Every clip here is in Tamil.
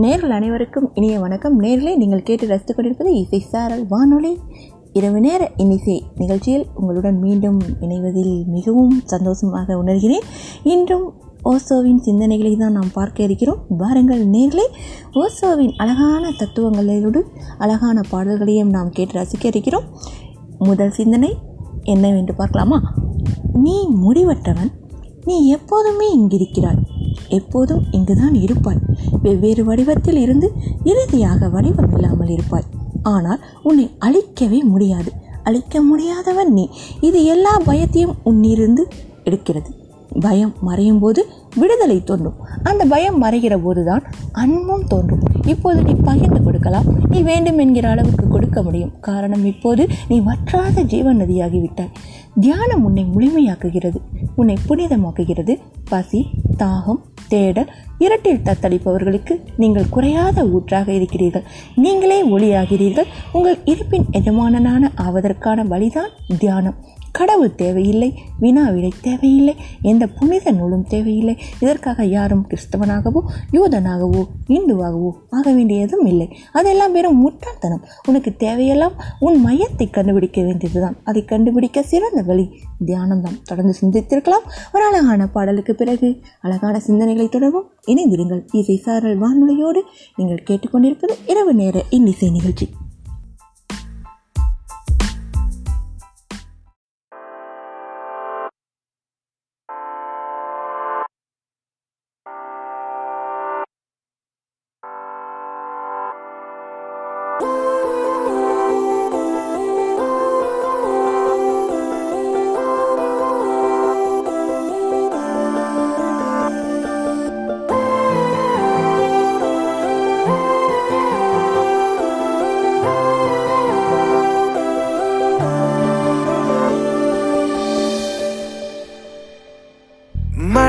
நேர்கள் அனைவருக்கும் இனிய வணக்கம். நேர்களே நீங்கள் கேட்டு ரசித்துக் கொண்டிருப்பது இசை சாரல் வானொலி. இரவு நேர இன்னிசை நிகழ்ச்சியில் உங்களுடன் மீண்டும் இணைவதில் மிகவும் சந்தோஷமாக உணர்கிறேன். இன்றும் ஓசோவின் சிந்தனைகளை தான் நாம் பார்க்க இருக்கிறோம். வாருங்கள் நேர்களே ஓசோவின் அழகான தத்துவங்களோடு அழகான பாடல்களையும் நாம் கேட்டு ரசிக்க இருக்கிறோம். முதல் சிந்தனை என்னவென்று பார்க்கலாமா? நீ முடிவற்றவன் நீ எப்போதுமே இங்கிருக்கிறாய். எப்போதும் இங்குதான் இருப்பாய். வெவ்வேறு வடிவத்தில் இருந்து இறுதியாக வடிவம் இல்லாமல் இருப்பாய். ஆனால் உன்னை அழிக்கவே முடியாது. அழிக்க முடியாதவன் நீ. இது எல்லா பயத்தையும் உன்னிருந்து எடுக்கிறது. பயம் மறையும் போது விடுதலை தோன்றும். அந்த பயம் மறைகிற போதுதான் அன்பும் தோன்றும். இப்போது நீ பகிர்ந்து கொடுக்கலாம். நீ வேண்டும் என்கிற அளவுக்கு கொடுக்க முடியும். காரணம் இப்போது நீ வற்றாத ஜீவன் நதியாகிவிட்டாய் தியானம் உன்னை முழுமையாக்குகிறது. உன்னை புனிதமாக்குகிறது. பசி தாகம் தேடல் இரட்டில் தத்தளிப்பவர்களுக்கு நீங்கள் குறையாத ஊற்றாக இருக்கிறீர்கள். நீங்களே ஒளியாகிறீர்கள். உங்கள் இருப்பின் எஜமானனான ஆவதற்கான வழிதான் தியானம். கடவுள் தேவையில்லை வினாவிடை தேவையில்லை எந்த புனித நூலும் தேவையில்லை. இதற்காக யாரும் கிறிஸ்தவனாகவோ யூதனாகவோ இந்துவாகவோ ஆக வேண்டியதும் இல்லை. அதெல்லாம் வெறும் முட்டாள்தனம். உனக்கு தேவையெல்லாம் உன் மையத்தை கண்டுபிடிக்க வேண்டியதுதான். அதை கண்டுபிடிக்க சிறந்த வழி தியானம்தான். தொடர்ந்து சிந்தித்திருக்கலாம். ஒரு அழகான பாடலுக்கு பிறகு அழகான சிந்தனைகளை தொடரும் இணைந்திருங்கள். இசை சாரல் வானொலியோடு நீங்கள் கேட்டுக்கொண்டிருப்பது இரவு நேர இன்னிசை நிகழ்ச்சி.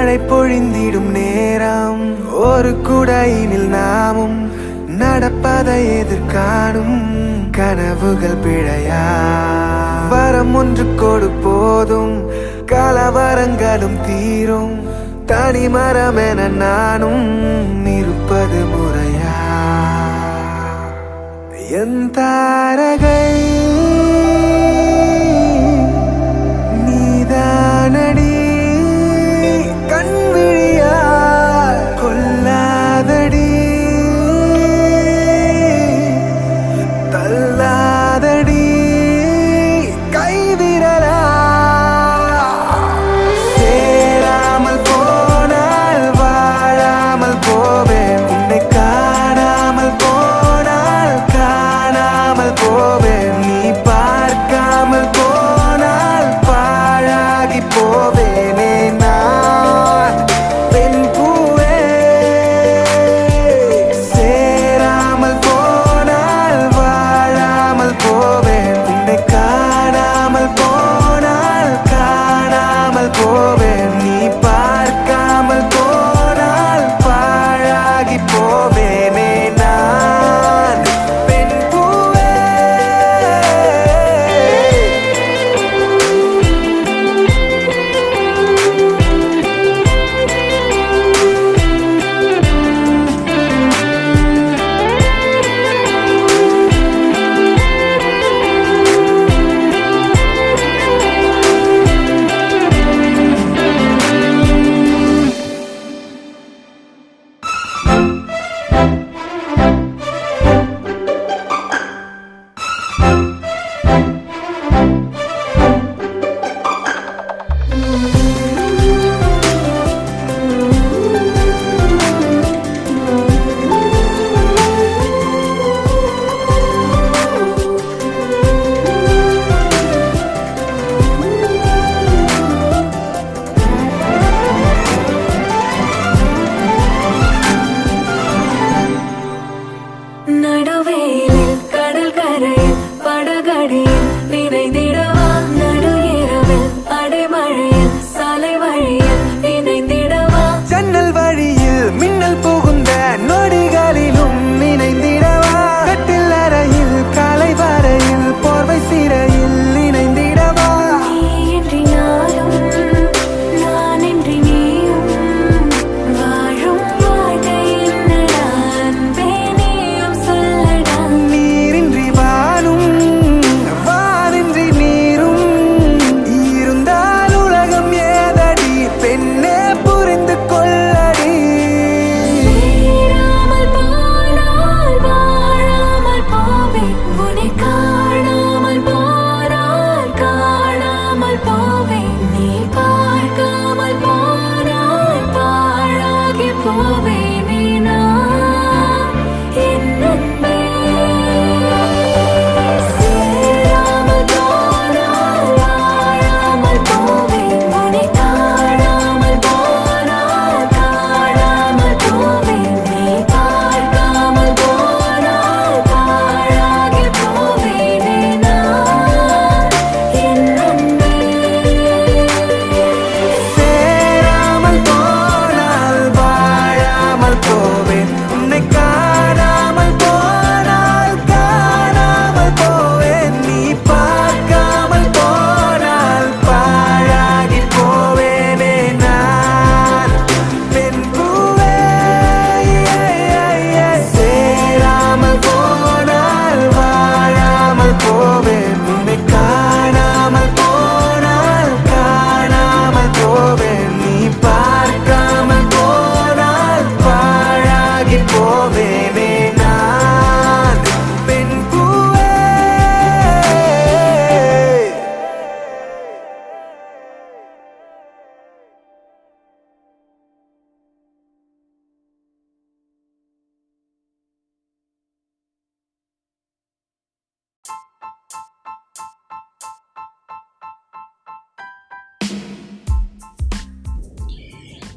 மழை பொழிந்திடும் நேரம். ஒரு குடையினில் நாமும் நடப்பதை எதிர்காணும். கனவுகள் பிழையா? வரம் ஒன்று கொடு போதும். கலவரங்களும் தீரும். தனி மரம் என நானும் இருப்பது முறையா? என் தாரகை நீதானடி?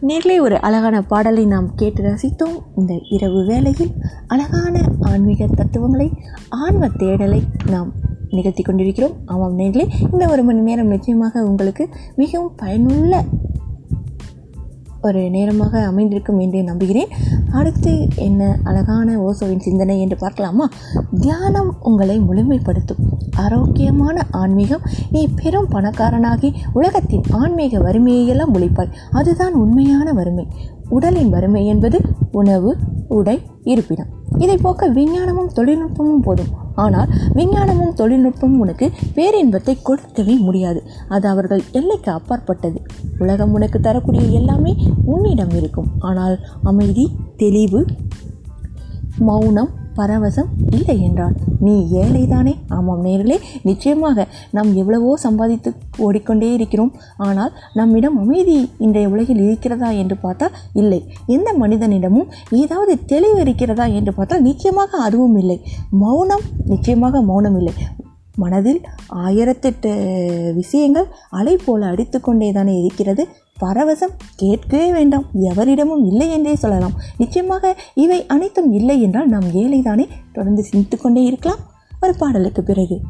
நேர்லே ஒரு அழகான பாடலை நாம் கேட்டு ரசித்தோம். இந்த இரவு வேளையில் அழகான ஆன்மீக தத்துவங்களை ஆன்ம தேடலை நாம் நிகழ்த்தி கொண்டிருக்கிறோம். ஆமாம் நேர்களே இந்த ஒரு மணி நேரம் நிச்சயமாக உங்களுக்கு மிகவும் பயனுள்ள ஒரு நேரமாக அமைந்திருக்கும் என்று நம்புகிறேன். அடுத்து என்ன அழகான ஓசோவின் சிந்தனை என்று பார்க்கலாமா? தியானம் உங்களை முழுமைப்படுத்தும். ஆரோக்கியமான ஆன்மீகம் நீ பெரும் பணக்காரனாகி உலகத்தின் ஆன்மீக வறுமையெல்லாம் ஒழிப்பாய். அதுதான் உண்மையான வறுமை. உடலின் வறுமை என்பது உணவு உடை இருப்பிடம். இதை போக்க விஞ்ஞானமும் தொழில்நுட்பமும் போதும். ஆனால் விஞ்ஞானமும் தொழில்நுட்பமும் உனக்கு பேரின்பத்தை கொடுக்கவே முடியாது. அது அவர்கள் எல்லைக்கு அப்பாற்பட்டது. உலகம் உனக்கு தரக்கூடிய எல்லாமே உன்னிடம் இருக்கும். ஆனால் அமைதி தெளிவு மௌனம் பரவசம் இல்லை என்றால் நீ ஏழைதானே? ஆமாம் நேர்களே நிச்சயமாக நாம் எவ்வளவோ சம்பாதித்து ஓடிக்கொண்டே இருக்கிறோம். ஆனால் நம்மிடம் அமைதி இன்றைய உலகில் இருக்கிறதா என்று பார்த்தால் இல்லை. எந்த மனிதனிடமும் ஏதாவது தெளிவு இருக்கிறதா என்று பார்த்தால் நிச்சயமாக அதுவும் இல்லை. மௌனம்? நிச்சயமாக மௌனம் இல்லை. மனதில் ஆயிரத்தெட்டு விஷயங்கள் அலை போல அடித்துக்கொண்டே தானே இருக்கிறது. பரவசம் கேட்கவே வேண்டாம். எவரிடமும் இல்லை என்றே சொல்லலாம். நிச்சயமாக இவை அனைத்தும் இல்லை என்றால் நாம் ஏழைதானே? தொடர்ந்து சிந்தித்து கொண்டே இருக்கலாம். ஒரு பாடலுக்கு பிறகு.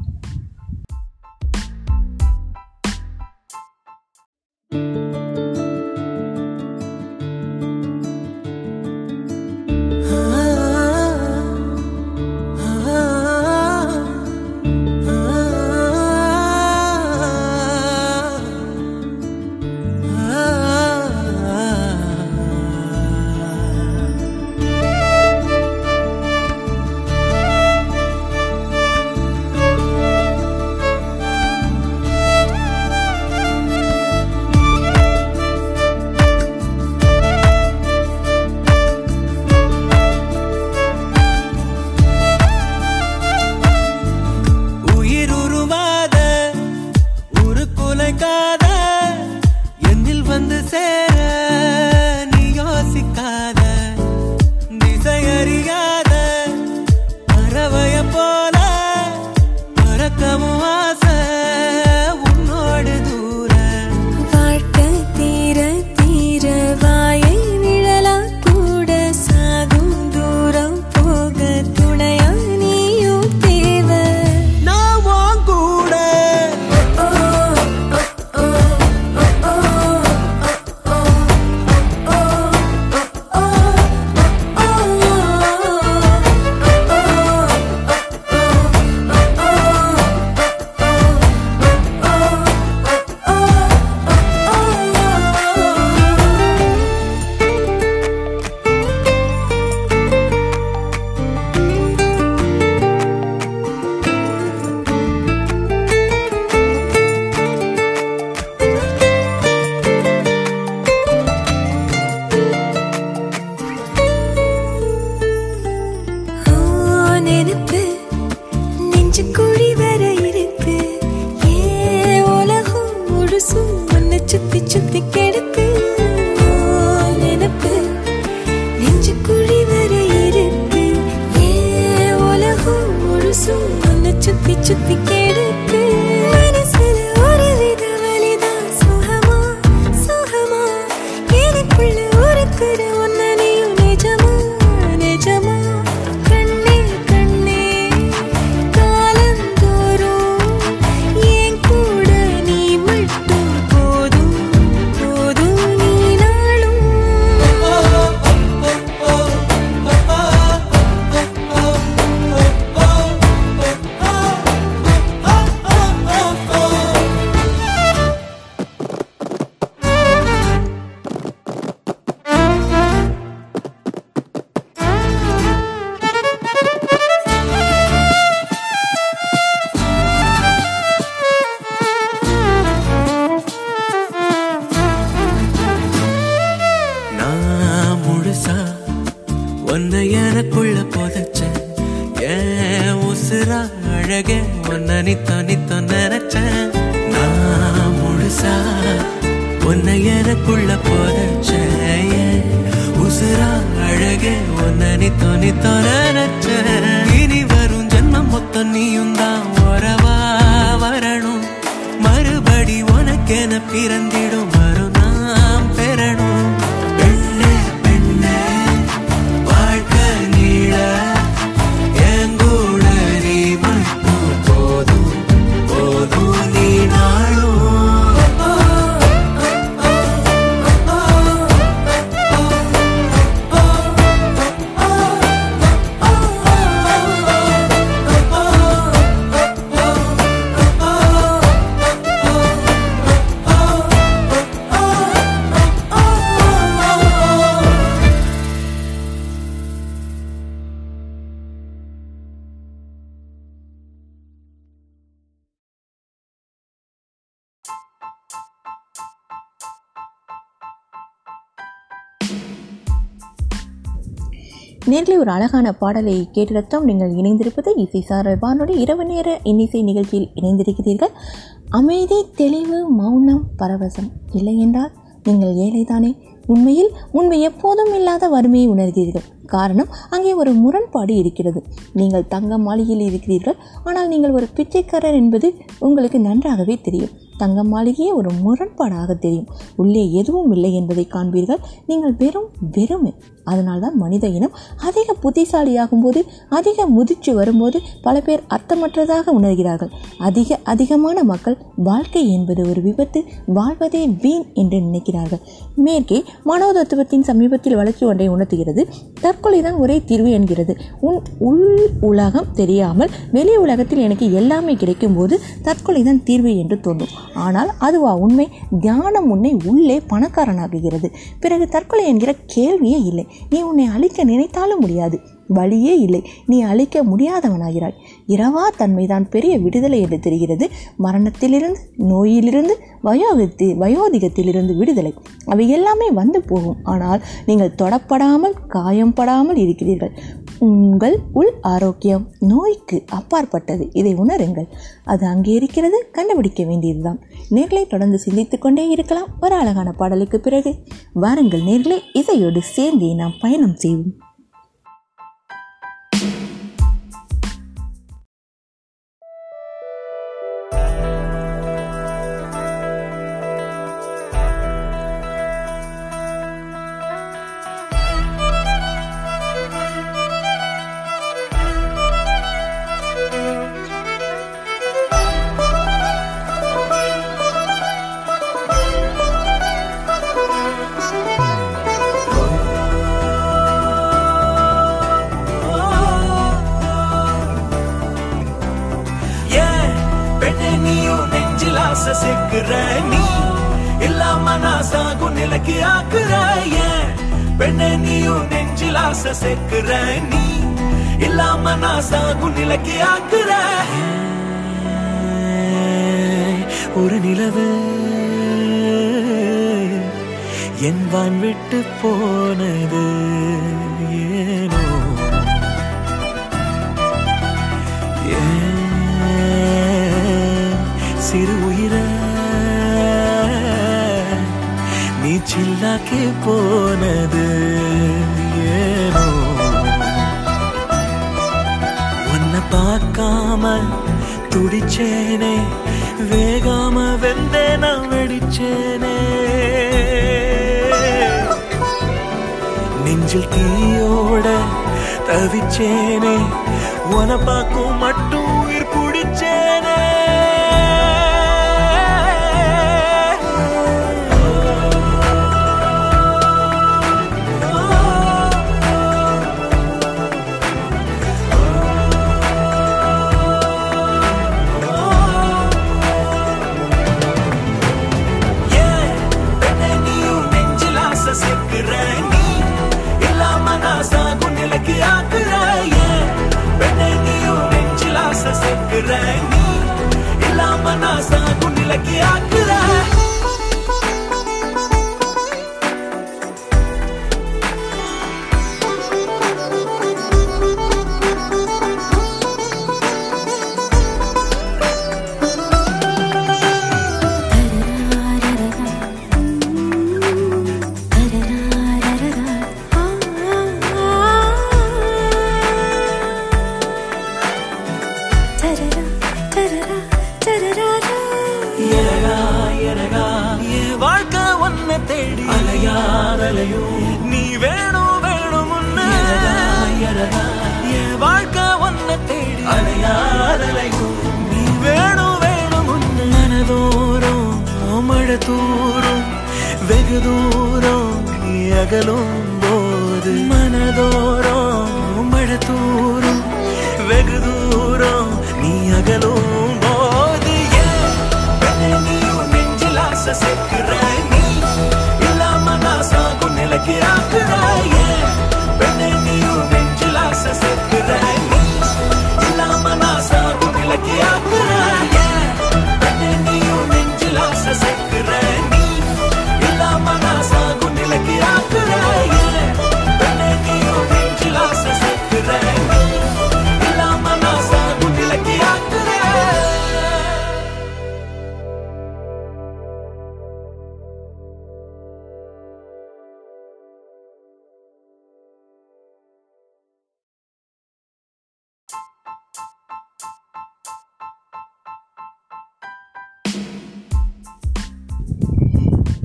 ஒரு அழகான பாடலை கேட்டு ரத்தம் நீங்கள் இணைந்திருப்பது இசை சாரல் வானொலி இரவு நேர இன்னிசை நிகழ்ச்சியில் இணைந்திருக்கிறீர்கள். அமைதி தெளிவு மௌனம் பரவசம் இல்லை என்றால் நீங்கள் ஏழைதானே? உண்மையில் முன்பு எப்போதும் இல்லாத வறுமையை உணர்கிறீர்கள். காரணம் அங்கே ஒரு முரண்பாடு இருக்கிறது. நீங்கள் தங்க மாளிகையில் இருக்கிறீர்கள். ஆனால் நீங்கள் ஒரு பிச்சைக்காரர் என்பது உங்களுக்கு நன்றாகவே தெரியும். தங்க மாளிகையே ஒரு முரண்பாடாக தெரியும். உள்ளே எதுவும் இல்லை என்பதை காண்பீர்கள். நீங்கள் வெறும் வெறுமை. அதனால்தான் மனித இனம் அதிக புத்திசாலியாகும் போது அதிக முதிர்ச்சி வரும்போது பல பேர் அர்த்தமற்றதாக உணர்கிறார்கள். அதிக அதிகமான மக்கள் வாழ்க்கை என்பது ஒரு விபத்து வாழ்வதே வீண் என்று நினைக்கிறார்கள். மேற்கே மனோதத்துவத்தின் சமீபத்தில் வளர்ச்சி ஒன்றை உணர்த்துகிறது. தற்கொலை தான் ஒரே தீர்வு என்கிறது. உன் உள் உலகம் தெரியாமல் வெளி உலகத்தில் எனக்கு எல்லாமே கிடைக்கும் போது தற்கொலை தான் தீர்வு என்று தோன்றும். ஆனால் அதுவா உண்மை? தியானம் உன்னை உள்ளே பணக்காரனாகுகிறது பிறகு தற்கொலை என்கிற கேள்வியே இல்லை. நீ உன்னை அழிக்க நினைத்தாலும் முடியாது. வழியே இல்லை. நீ அழிக்க முடியாதவனாகிறாய். இரவா தன்மைதான் பெரிய விடுதலை என்று தெரிகிறது. மரணத்திலிருந்து நோயிலிருந்து வயோதி வயோதிகத்திலிருந்து விடுதலை. அவை எல்லாமே வந்து போகும். ஆனால் நீங்கள் தொடப்படாமல் காயம்படாமல் இருக்கிறீர்கள். உங்கள் உள் ஆரோக்கியம் நோய்க்கு அப்பாற்பட்டது. இதை உணருங்கள். அது அங்கே இருக்கிறது கண்டுபிடிக்க வேண்டியதுதான். நேர்களை தொடர்ந்து சிந்தித்துக் கொண்டே இருக்கலாம். ஒரு அழகான பாடலுக்கு பிறகு. வாருங்கள் நேர்களை இதையோடு சேர்ந்தே நாம் பயணம் செய்வோம். சேர்க்கிற நீ இல்லாம நான் சாகும் நிலைக்கு ஆக்குற. ஒரு நிலவு என் வான் விட்டு போனது ஏனோ சிறு உயிர நீ சில்லாக்கி போனது? பார்க்காம துடிச்சேனே வேகாம வெந்தே நான் வெடிச்சேனே. நெஞ்சில் தீயோட தவிச்சேனே உன பார்க்கும் மட்டும் உயிர் பிடிச்சேனே சாகும் நிலைக்கு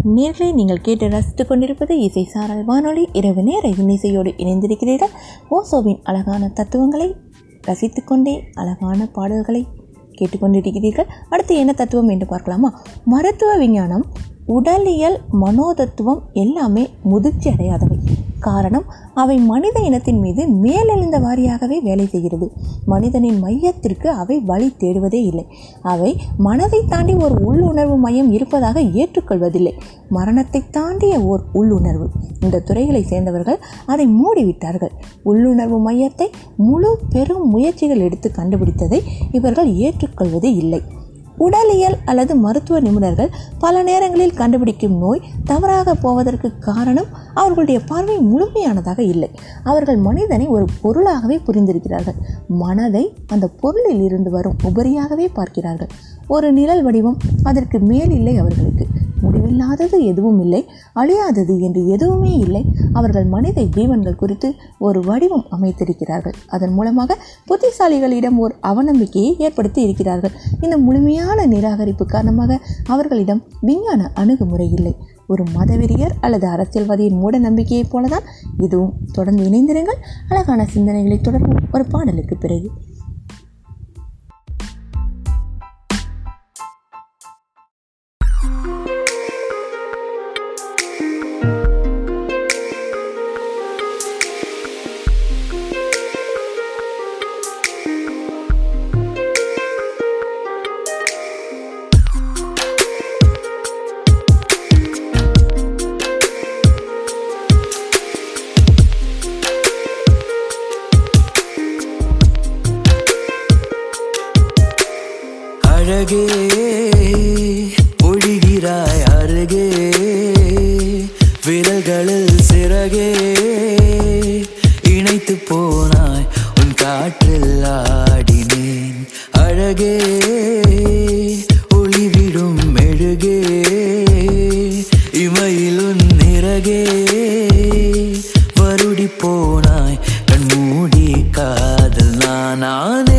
நேர்களை நீங்கள் கேட்டு ரசித்துக் கொண்டிருப்பது இசை சாரல் வானொலி. இரவு நேர இன்னிசையோடு இணைந்திருக்கிறீர்கள். ஓசோவின் அழகான தத்துவங்களை ரசித்துக்கொண்டே அழகான பாடல்களை கேட்டுக்கொண்டிருக்கிறீர்கள். அடுத்து என்ன தத்துவம் என்று பார்க்கலாமா? மருத்துவ விஞ்ஞானம் உடலியல் மனோதத்துவம் எல்லாமே முதிர்ச்சி அடையாதவை. காரணம் அவை மனித இனத்தின் மீது மேலெழுந்த வாரியாகவே வேலை செய்கிறது. மனிதனின் மையத்திற்கு அவை வழி தேடுவதே இல்லை. அவை மனதை தாண்டி ஒரு உள்ளுணர்வு மையம் இருப்பதாக ஏற்றுக்கொள்வதில்லை. மரணத்தை தாண்டிய ஓர் உள்ளுணர்வு. இந்த துறைகளை சேர்ந்தவர்கள் அதை மூடிவிட்டார்கள். உள்ளுணர்வு மையத்தை முழு பெரும் முயற்சிகள் எடுத்து கண்டுபிடித்ததை இவர்கள் ஏற்றுக்கொள்வதே இல்லை. உடலியல் அல்லது மருத்துவ நிபுணர்கள் பல நேரங்களில் கண்டுபிடிக்கும் நோய் தவறாக போவதற்கு காரணம் அவர்களுடைய பார்வை முழுமையானதாக இல்லை. அவர்கள் மனிதனை ஒரு பொருளாகவே புரிந்திருக்கிறார்கள். மனதை அந்த பொருளில் இருந்து வரும் உபரியாகவே பார்க்கிறார்கள். ஒரு நிழல் வடிவம் அதற்கு மேல் இல்லை அவர்களுக்கு. முடிவில்லாதது எதுவும் இல்லை அழியாதது என்று எதுவுமே இல்லை. அவர்கள் மனித ஜீவன்கள் குறித்து ஒரு வடிவம் அமைத்திருக்கிறார்கள். அதன் மூலமாக புத்திசாலிகளிடம் ஒரு அவநம்பிக்கையை ஏற்படுத்தி இருக்கிறார்கள். இந்த முழுமையான நிராகரிப்பு காரணமாக அவர்களிடம் விஞ்ஞான அணுகுமுறை இல்லை. ஒரு மதவெறியர் அல்லது அரசியல்வாதியின் மூட நம்பிக்கையைப் போலதான் இதுவும். தொடர்ந்து இணைந்திருங்கள். அழகான சிந்தனைகளை தொடர்பு ஒரு பாடலுக்கு பிறகு. விரல்களில் இணைத்து போனாய் உன் காற்றில் ஆடினேன். அழகே ஒளிவிடும் மெழுகே இமையில் உன் நிறகே. வருடி போனாய் கண்மூடி காதல் நானானேன்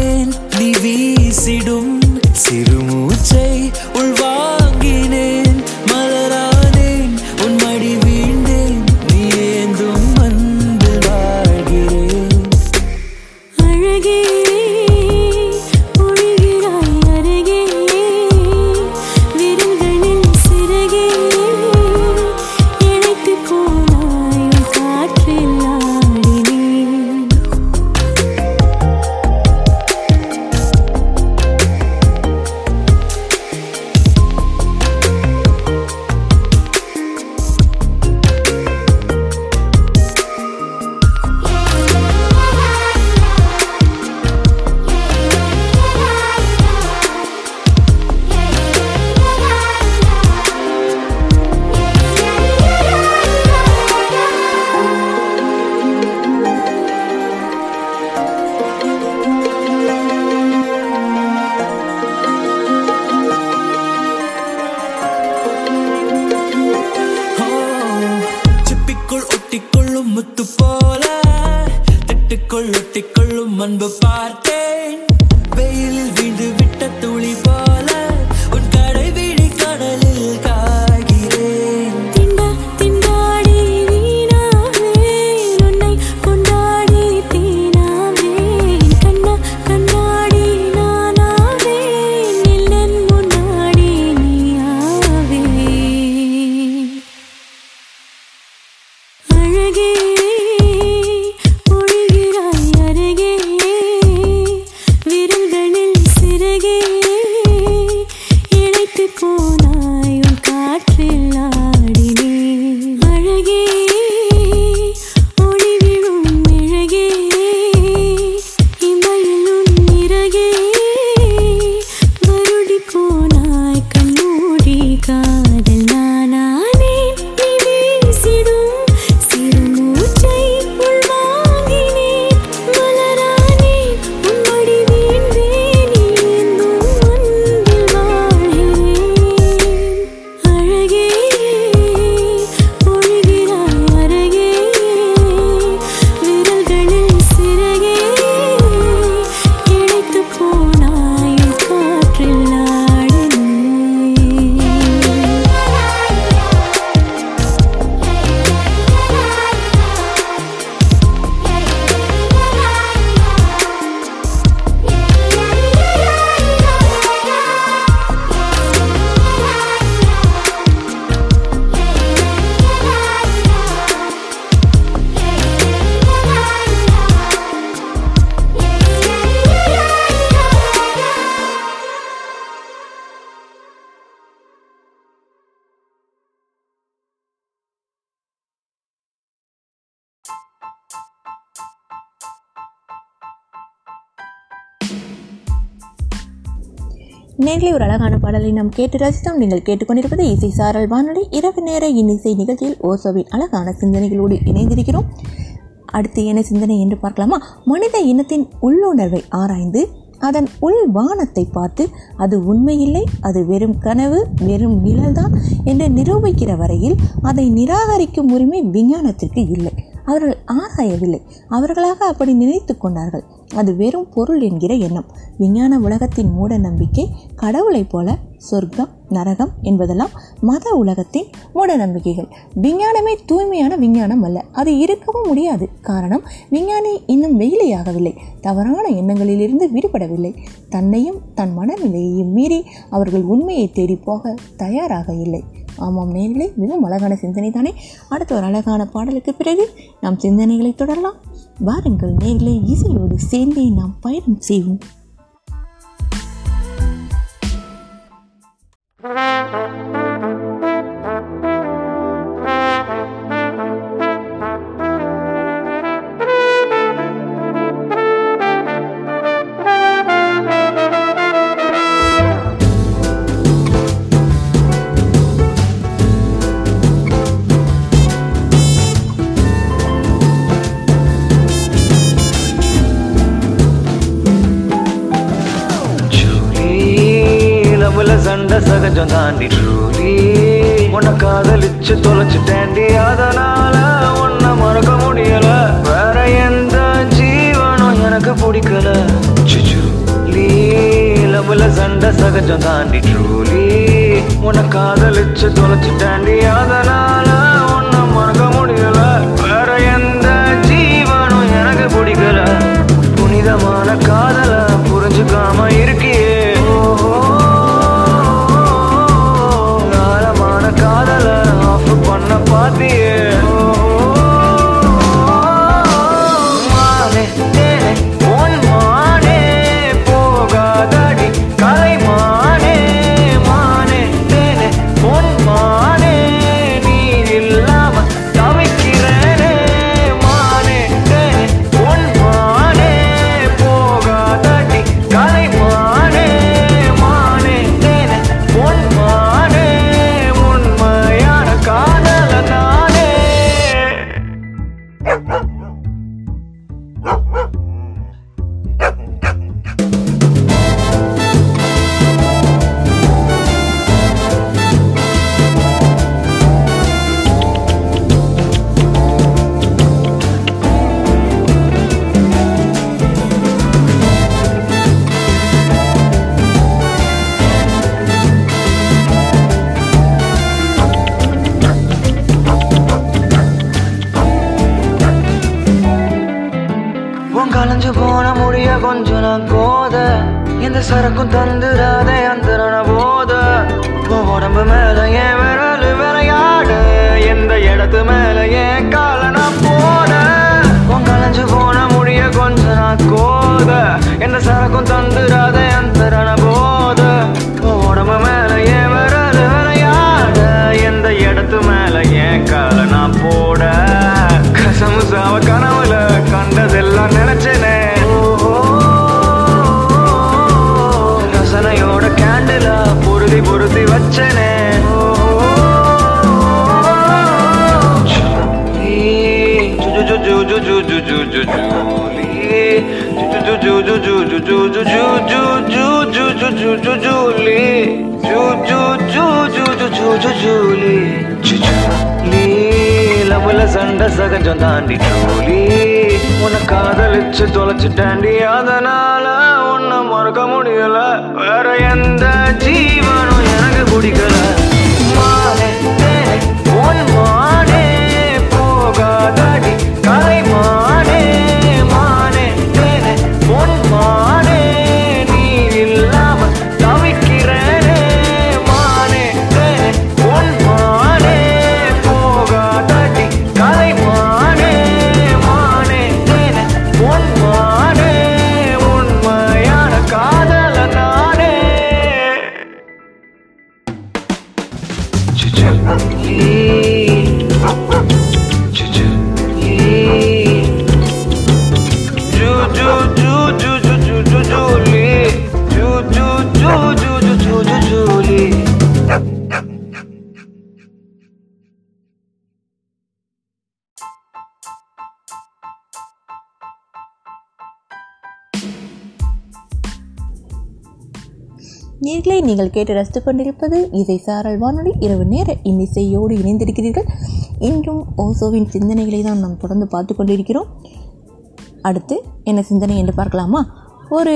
நேரிலே ஒரு அழகான பாடலை நாம் கேட்டு ரசித்தோம். நீங்கள் கேட்டுக்கொண்டிருப்பது இசை சாரல் வானொலி. இரவு நேர இன்னிசை நிகழ்ச்சியில் ஓசோவின் அழகான சிந்தனைகளோடு இணைந்திருக்கிறோம். அடுத்து என்ன சிந்தனை என்று பார்க்கலாமா? மனித இனத்தின் உள்ளுணர்வை ஆராய்ந்து அதன் உள் வானத்தை பார்த்து அது உண்மையில்லை அது வெறும் கனவு வெறும் நிழல்தான் என்று நிரூபிக்கிற வரையில் அதை நிராகரிக்கும் உரிமை விஞ்ஞானத்திற்கு இல்லை. அவர்கள் ஆராயவில்லை. அவர்களாக அப்படி நினைத்து கொண்டார்கள். அது வெறும் பொருள் என்கிற எண்ணம். விஞ்ஞான உலகத்தின் மூட நம்பிக்கை கடவுளைப் போல சொர்க்கம் நரகம் என்பதெல்லாம் மத உலகத்தின் மூட நம்பிக்கைகள். விஞ்ஞானமே தூய்மையான விஞ்ஞானம் அல்ல. அது இருக்கவும் முடியாது. காரணம் விஞ்ஞானி இன்னும் வெயிலையாகவில்லை தவறான எண்ணங்களிலிருந்து விடுபடவில்லை. தன்னையும் தன் மனநிலையையும் மீறி அவர்கள் உண்மையை தேடி போக தயாராக இல்லை. ஆமாம் நேர்களே மிகவும் அழகான சிந்தனை தானே? அடுத்த ஒரு அழகான பாடலுக்கு பிறகு நாம் சிந்தனைகளை தொடரலாம். வாருங்கள் நேர்களை இசையோடு சேர்ந்தே நாம் பயணம் செய்வோம். சகஜம் தாண்டி ட்ரூலி உன்னை காதலிச்சு தொலைச்சிட்டேன்டி. அதனால உன்னை மறக்க முடியல. வேற எந்த ஜீவனும் எனக்கு பிடிக்கல. ஜூலி சண்டை சகஜம் தாண்டி ட்ரூலி உன்னை காதலிச்சு தொலைச்சிட்டேன்டி. அதனால கலைஞ்சு போன முடிய கொஞ்சம் நான் கோத எந்த சரக்கும் தந்துடாத அந்த போத. உடம்பு மேல ஏன் விரல் விளையாட. எந்த இடத்து மேல ஏன் கால நான் போட உன் கலைஞ்சு போன முடிய கொஞ்சம் நான் கோத. எந்த சரக்கும் தந்துடாத அந்த போத. உடம்பு மேல ஏன் விரல் விளையாட. எந்த இடத்து மேல ஏன் கால நான் போட. கசமு சாவ கனவுல நினைச்சேனே ஓஹோ. ரசனையோட கேண்டில பொருதி பொருத்தி வச்சனே சண்டை சகஜம் தாண்டி ட்ரூலி உன்னை காதலிச்சு தொலைச்சிட்டாண்டி அதனால உன்னை மறக்க முடியல. வேற எந்த ஜீவனும் எனக்கு பிடிக்கல நீங்கள் கேட்டு ரசித்து கொண்டிருப்பது இசை சாரல் வானொலி. இரவு நேர இன்னிசையோடு இணைந்திருக்கிறீர்கள். இன்றும் ஓசோவின் சிந்தனைகளை தான் நாம் தொடர்ந்து பார்த்து கொண்டிருக்கிறோம். அடுத்து என்ன சிந்தனை என்று பார்க்கலாமா? ஒரு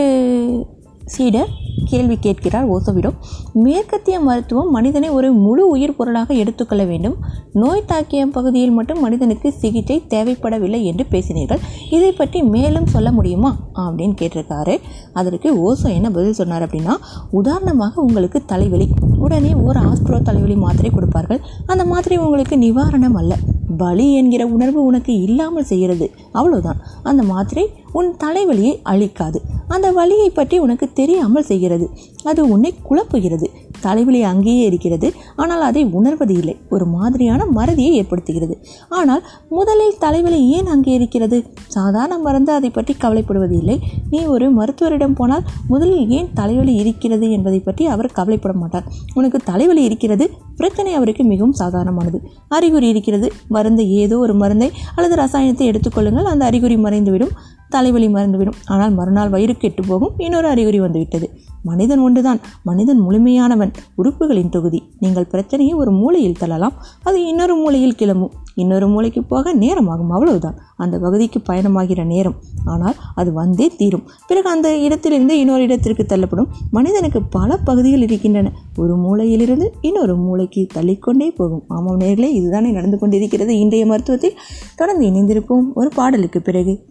சீடர் கேள்வி கேட்கிறார் ஓசோவிடம். மேற்கத்திய மருத்துவம் மனிதனை ஒரு முழு உயிர் பொருளாக எடுத்துக்கொள்ள வேண்டும். நோய் தாக்கிய பகுதியில் மட்டும் மனிதனுக்கு சிகிச்சை தேவைப்படவில்லை என்று பேசினீர்கள். இதை பற்றி மேலும் சொல்ல முடியுமா? அப்படின்னு கேட்டிருக்காரு. அதற்கு ஓசோ என்ன பதில் சொன்னார் அப்படின்னா உதாரணமாக உங்களுக்கு தலைவலி. உடனே ஒரு ஆஸ்ட்ரோ தலைவலி மாத்திரை கொடுப்பார்கள். அந்த மாத்திரை உங்களுக்கு நிவாரணம் அல்ல. பலி என்கிற உணர்வு உனக்கு இல்லாமல் செய்கிறது. அவ்வளோதான் அந்த மாத்திரை உன் தலைவலியை அழிக்காது. அந்த வலியை பற்றி உனக்கு தெரியாமல் செய்கிறது. அது உன்னை குழப்புகிறது. தலைவலி அங்கேயே இருக்கிறது. ஆனால் அதை உணர்வது இல்லை. ஒரு மாதிரியான மறதியை ஏற்படுத்துகிறது. ஆனால் முதலில் தலைவலி ஏன் அங்கே இருக்கிறது? சாதாரண மருந்து அதை பற்றி கவலைப்படுவது இல்லை. நீ ஒரு மருத்துவரிடம் போனால் முதலில் ஏன் தலைவலி இருக்கிறது என்பதை பற்றி அவர் கவலைப்பட மாட்டார். உனக்கு தலைவலி இருக்கிறது பிரச்சனை அவருக்கு மிகவும் சாதாரணமானது. அறிகுறி இருக்கிறது. மருந்து ஏதோ ஒரு மருந்தை அல்லது ரசாயனத்தை எடுத்துக்கொள்ளுங்கள் அந்த அறிகுறி மறைந்துவிடும். தலைவலி மறந்துவிடும். ஆனால் மறுநாள் வயிறு கெட்டு போகும் இன்னொரு அறிகுறி வந்துவிட்டது. மனிதன் ஒன்றுதான். மனிதன் முழுமையானவன். உறுப்புகளின் தொகுதி. நீங்கள் பிரச்சனையை ஒரு மூலையில் தள்ளலாம். அது இன்னொரு மூலையில் கிளம்பும். இன்னொரு மூலைக்கு போக நேரமாகும். அவ்வளவுதான். அந்த பகுதிக்கு பயணமாகிற நேரம். ஆனால் அது வந்தே தீரும். பிறகு அந்த இடத்திலிருந்து இன்னொரு இடத்திற்கு தள்ளப்படும். மனிதனுக்கு பல பகுதிகள் இருக்கின்றன. ஒரு மூலையிலிருந்து இன்னொரு மூளைக்கு தள்ளிக்கொண்டே போகும். ஆமாம் நேர்களே இதுதானே நடந்து கொண்டிருக்கிறது இன்றைய மருத்துவத்தில். தொடர்ந்து இணைந்திருப்போம். ஒரு பாடலுக்கு பிறகு.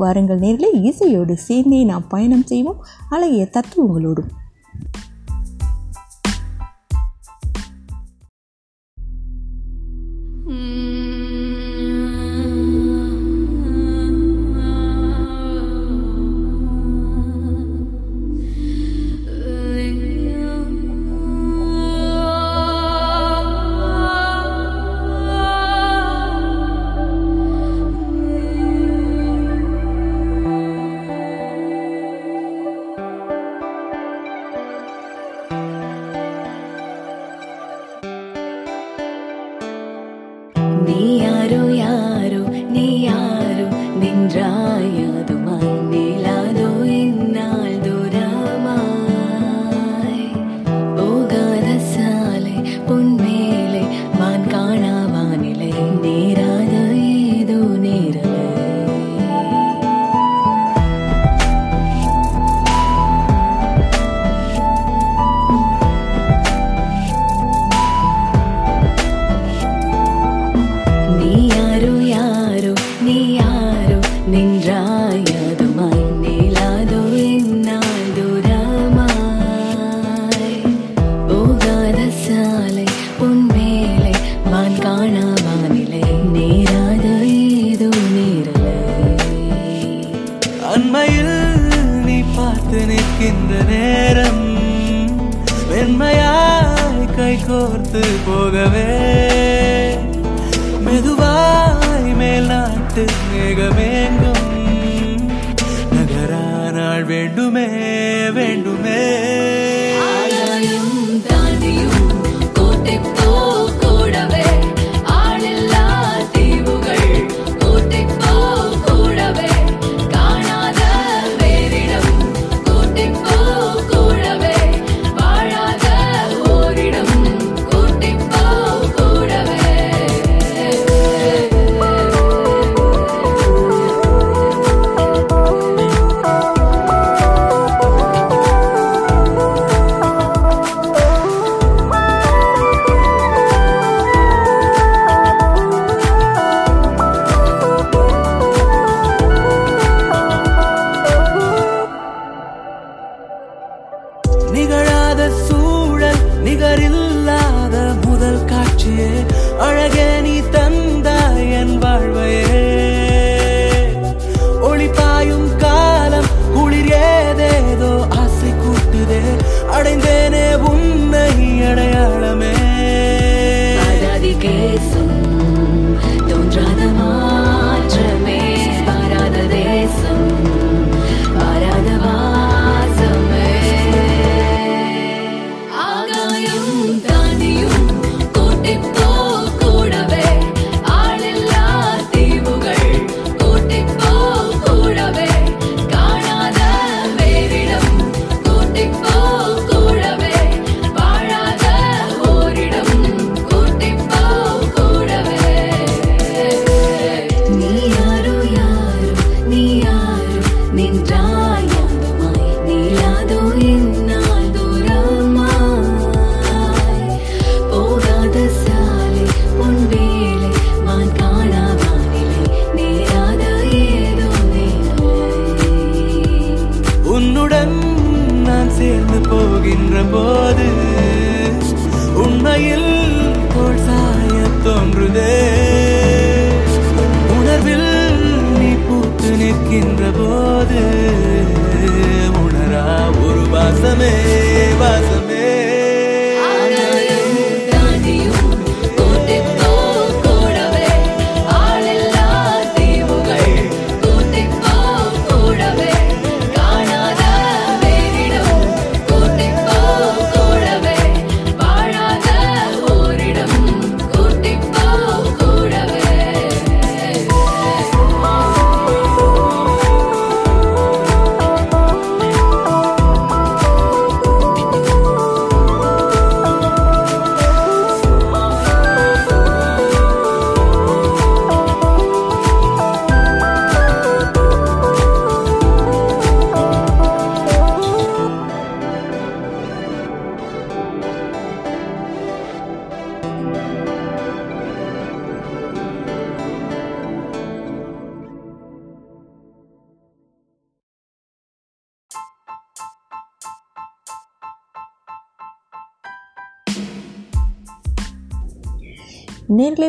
வாருங்கள் நேரிலே இசையோடு சேர்ந்தே நாம் பயணம் செய்வோம். அழகிய தத்துவங்களோடும் நீ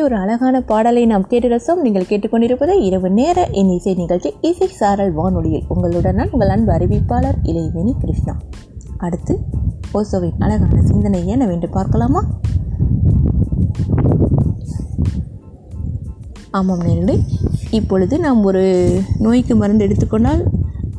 ஒரு அழகான பாடலை நாம் கேட்டு ரசம் நீங்கள் கேட்டுக்கொண்டிருப்பது இரவு நேர என் இசை நிகழ்ச்சி. இசை சாரல் வானொலியில் உங்களுடன் நான் உங்கள் அன்பு அறிவிப்பாளர் இளைவேணி கிருஷ்ணா. அடுத்து ஓசோவின் அழகான சிந்தனை என்னவென்று பார்க்கலாமா? ஆமாம் நேர்களே இப்பொழுது நாம் ஒரு நோய்க்கு மருந்து எடுத்துக்கொண்டால்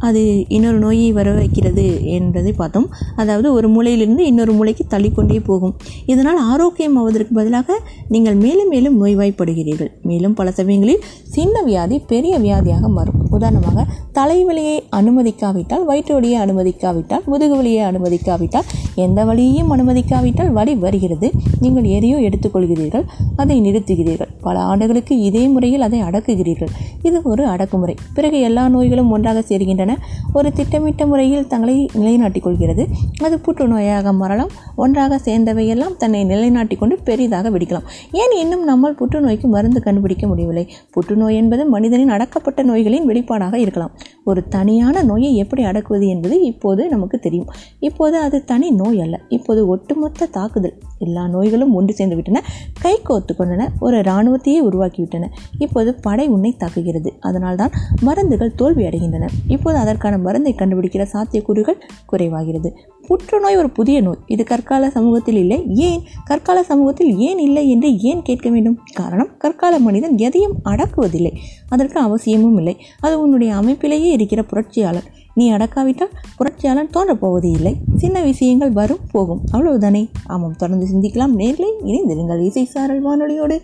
அது இன்னொரு நோயை வர வைக்கிறது என்பதை பார்த்தோம். அதாவது ஒரு மூலையிலிருந்து இன்னொரு மூலைக்கு தள்ளிக்கொண்டே போகும். இதனால் ஆரோக்கியம் ஆவதற்கு பதிலாக நீங்கள் மேலும் மேலும் நோய்வாய்ப்படுகிறீர்கள். மேலும் பல சமயங்களில் சின்ன வியாதி பெரிய வியாதியாக மாறும். உதாரணமாக தலைவலியை அனுமதிக்காவிட்டால் வயிற்று வலியை அனுமதிக்காவிட்டால் முதுகு வலியை அனுமதிக்காவிட்டால் எந்த வழியையும் அனுமதிக்காவிட்டால் வலி வருகிறது. நீங்கள் எதையோ எடுத்துக்கொள்கிறீர்கள் அதை நிறுத்துகிறீர்கள். பல ஆண்டுகளுக்கு இதே முறையில் அதை அடக்குகிறீர்கள். இது ஒரு அடக்குமுறை. பிறகு எல்லா நோய்களும் ஒன்றாக சேர்கின்றன. ஒரு திட்டமிட்ட முறையில் தங்களை நிலைநாட்டிக் கொள்கிறது. அது புற்றுநோயாக மாறலாம். ஒன்றாக சேர்ந்தவையெல்லாம் தன்னை நிலைநாட்டிக் கொண்டு பெரிதாக வெடிக்கலாம். ஏன் இன்னும் நம்மால் புற்றுநோய்க்கு மருந்து கண்டுபிடிக்க முடியவில்லை? புற்றுநோய் என்பது மனிதனின் அடக்கப்பட்ட நோய்களின் கோட்பாடாக இருக்கலாம். ஒரு தனியான நோயை எப்படி அடக்குவது என்பது இப்போது நமக்கு தெரியும். இப்போது அது தனி நோய் அல்ல. இப்போது ஒட்டுமொத்த தாக்குதல். எல்லா நோய்களும் ஒன்று சேர்ந்து விட்டன. கை கோர்த்து கொண்டன. ஒரு இராணுவத்தையே உருவாக்கிவிட்டன இப்போது படை உன்னை தாக்குகிறது. அதனால்தான் மருந்துகள் தோல்வி அடைகின்றன. இப்போது அதற்கான மருந்தை கண்டுபிடிக்கிற சாத்தியக்கூறுகள் குறைவாகிறது. புற்றுநோய் ஒரு புதிய நோய். இது கற்கால சமூகத்தில் இல்லை. ஏன்? கற்கால சமூகத்தில் ஏன் இல்லை என்று ஏன் கேட்க வேண்டும்? காரணம் கற்கால மனிதன் எதையும் அடக்குவதில்லை. அதற்கு அவசியமும் இல்லை. அது உன்னுடைய அமைப்பிலேயே இருக்கிற புரட்சியாளர். நீ அடக்காவிட்டால் புரட்சியாளன் தோன்றப்போவது இல்லை. சின்ன விஷயங்கள் வரும் போகும். அவ்வளவுதானே? ஆமாம் தொடர்ந்து சிந்திக்கலாம். நேர்களை இணைந்திருங்கள் இசை சாரல் வானொலியோடு.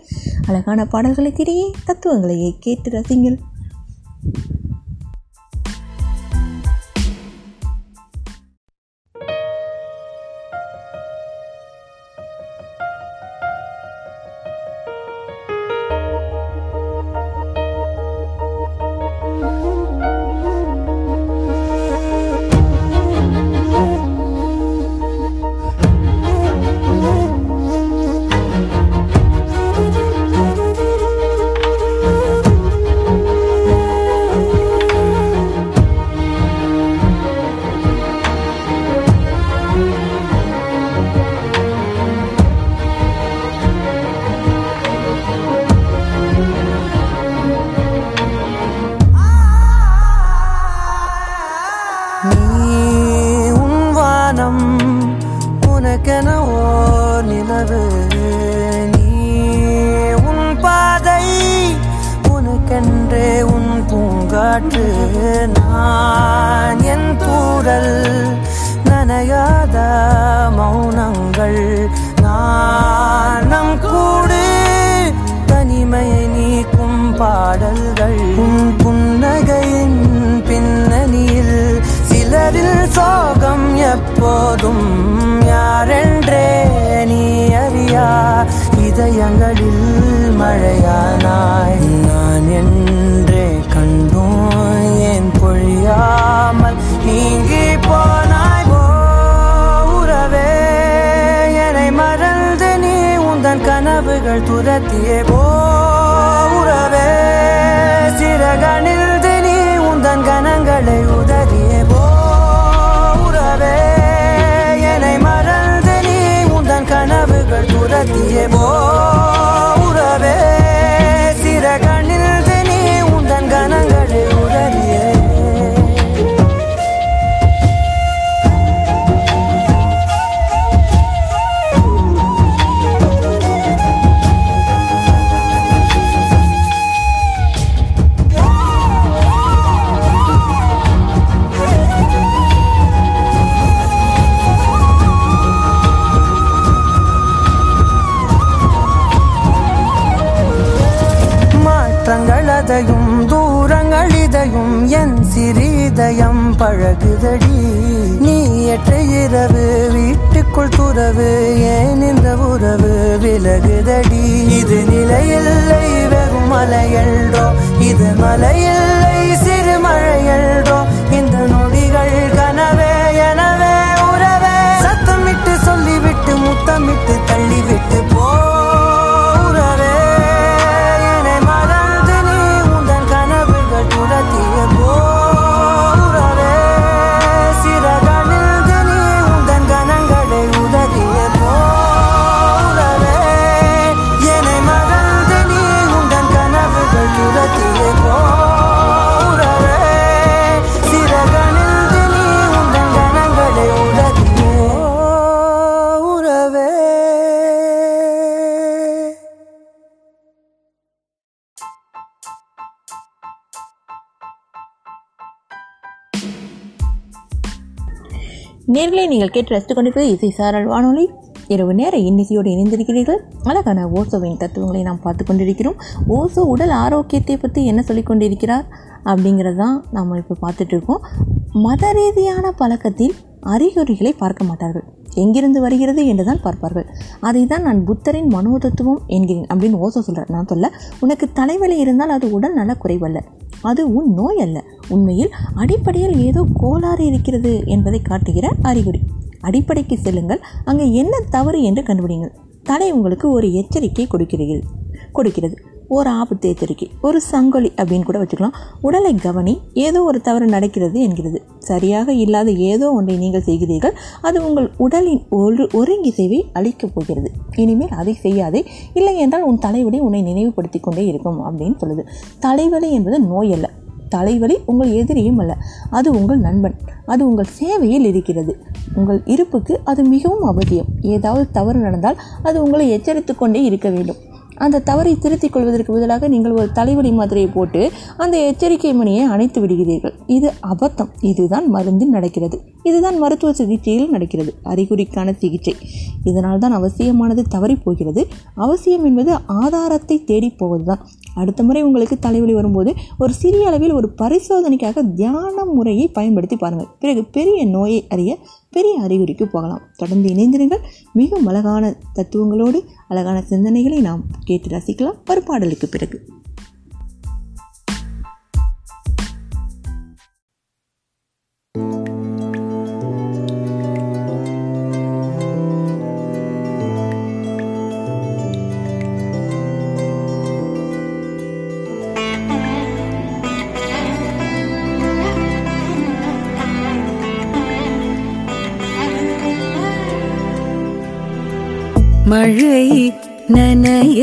அழகான பாடல்களுக்கிடையே தத்துவங்களையே கேட்டு ரசிங்கள். நேர்களை நீங்கள் கேட்டு ரசித்துக் கொண்டிருப்பது இசை சாரல் வானொலி. இரவு நேர இன்னிசையோடு இணைந்திருக்கிறீர்கள். அழகான ஓசோவின் தத்துவங்களை நாம் பார்த்து கொண்டிருக்கிறோம். ஓசோ உடல் ஆரோக்கியத்தை பற்றி என்ன சொல்லிக் கொண்டிருக்கிறார் அப்படிங்கிறது தான் நாம் இப்போ பார்த்துட்டு இருக்கோம். மத ரீதியான பழக்கத்தில் அறிகுறிகளை பார்க்க மாட்டார்கள். எங்கிருந்து வருகிறது என்று தான் பார்ப்பார்கள். அதை தான் நான் புத்தரின் மனோதத்துவம் என்கிறேன் அப்படின்னு ஓசோ சொல்கிறேன் நான் சொல்ல உனக்கு தலைவலி இருந்தால் அது உடல் நல குறைவல்ல. அது உன் நோய் அல்ல. உண்மையில் அடிப்படையில் ஏதோ கோளாறு இருக்கிறது என்பதை காட்டுகிற அறிகுறி. அடிப்படைக்கு செல்லுங்கள். அங்கே என்ன தவறு என்று கண்டுபிடிங்கள். தலை உங்களுக்கு ஒரு எச்சரிக்கை கொடுக்கிறீர்கள் கொடுக்கிறது. ஒரு ஆபத்து எச்சரிக்கை ஒரு சங்கொலி அப்படின்னு கூட வச்சுக்கலாம். உடலை கவனி ஏதோ ஒரு தவறு நடக்கிறது என்கிறது. சரியாக இல்லாத ஏதோ ஒன்றை நீங்கள் செய்கிறீர்கள் அது உங்கள் உடலின் ஒரு ஒருங்கிசைவை அழிக்கப் போகிறது. இனிமேல் அதை செய்யாதே இல்லை என்றால் உன் தலைவலி உன்னை நினைவுபடுத்தி கொண்டே இருக்கும் அப்படின்னு சொல்லுது. தலைவலி என்பது நோய் அல்ல. தலைவலி உங்கள் எதிரியும் அல்ல. அது உங்கள் நண்பன். அது உங்கள் சேவையில் இருக்கிறது. உங்கள் இருப்புக்கு அது மிகவும் அவசியம். ஏதாவது தவறு நடந்தால் அது உங்களை எச்சரித்து கொண்டே இருக்க வேண்டும். அந்த தவறை திருத்திக் கொள்வதற்கு பதிலாக நீங்கள் ஒரு தலைவலி மாதிரியை போட்டு அந்த எச்சரிக்கை மணியை அணைத்து விடுகிறீர்கள். இது அபத்தம். இதுதான் மருந்தில் நடக்கிறது. இதுதான் மருத்துவ சிகிச்சையில் நடக்கிறது. அறிகுறிக்கான சிகிச்சை. இதனால் தான் அவசியமானது தவறி போகிறது. அவசியம் என்பது ஆதாரத்தை தேடி போவதுதான். அடுத்த முறை உங்களுக்கு தலைவலி வரும்போது ஒரு சிறிய அளவில் ஒரு பரிசோதனைக்காக தியான முறையை பயன்படுத்தி பாருங்கள். பிறகு பெரிய நோயை அறிய பெரிய அறிகுறிக்கு போகலாம். தொடர்ந்து இணைந்திருங்கள். மிகவும் அழகான தத்துவங்களோடு அழகான சிந்தனைகளை நாம் கேட்டு ரசிக்கலாம். ஒரு பாடலுக்கு பிறகு. மழை நனைய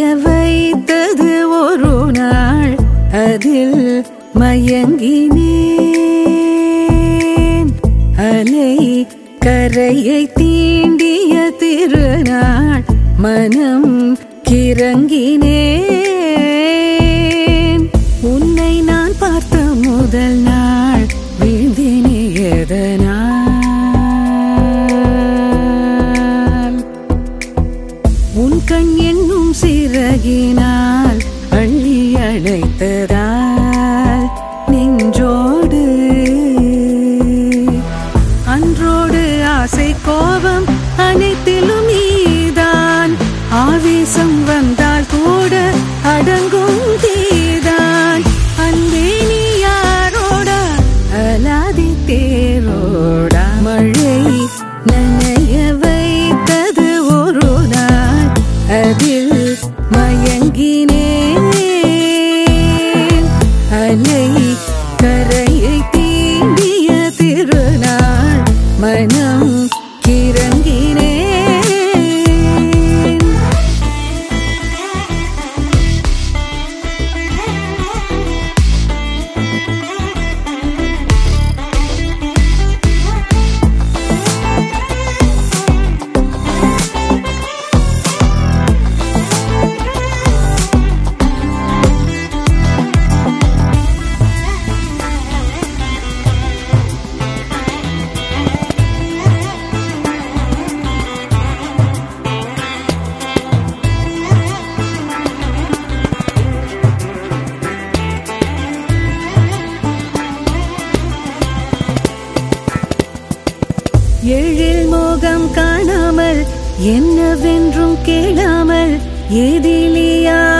என்னவென்றும் கேளாமல் எதிலியாயானதென்ன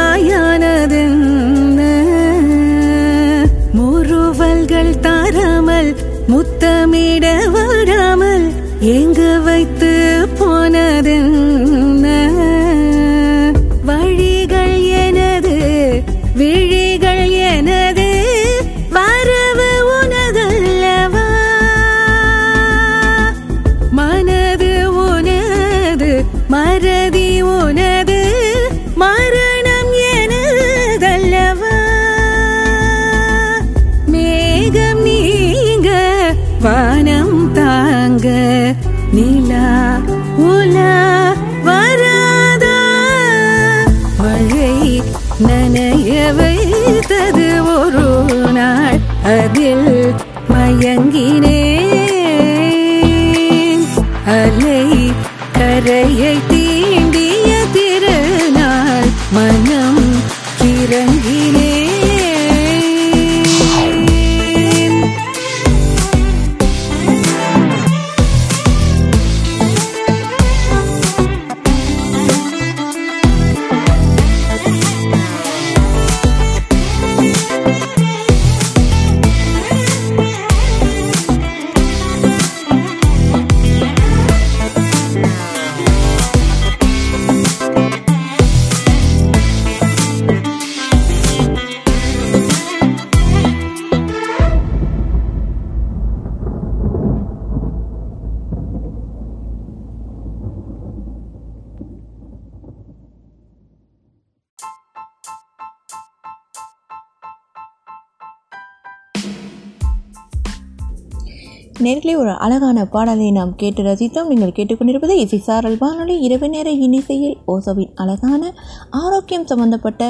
அழகான பாடலை நாம் கேட்டு ரசித்தோம். நீங்கள் கேட்டுக்கொண்டிருப்பது இசை சாரல் வானொலி இரவு நேர இனிசையில் ஓசோவின் அழகான ஆரோக்கியம் சம்பந்தப்பட்ட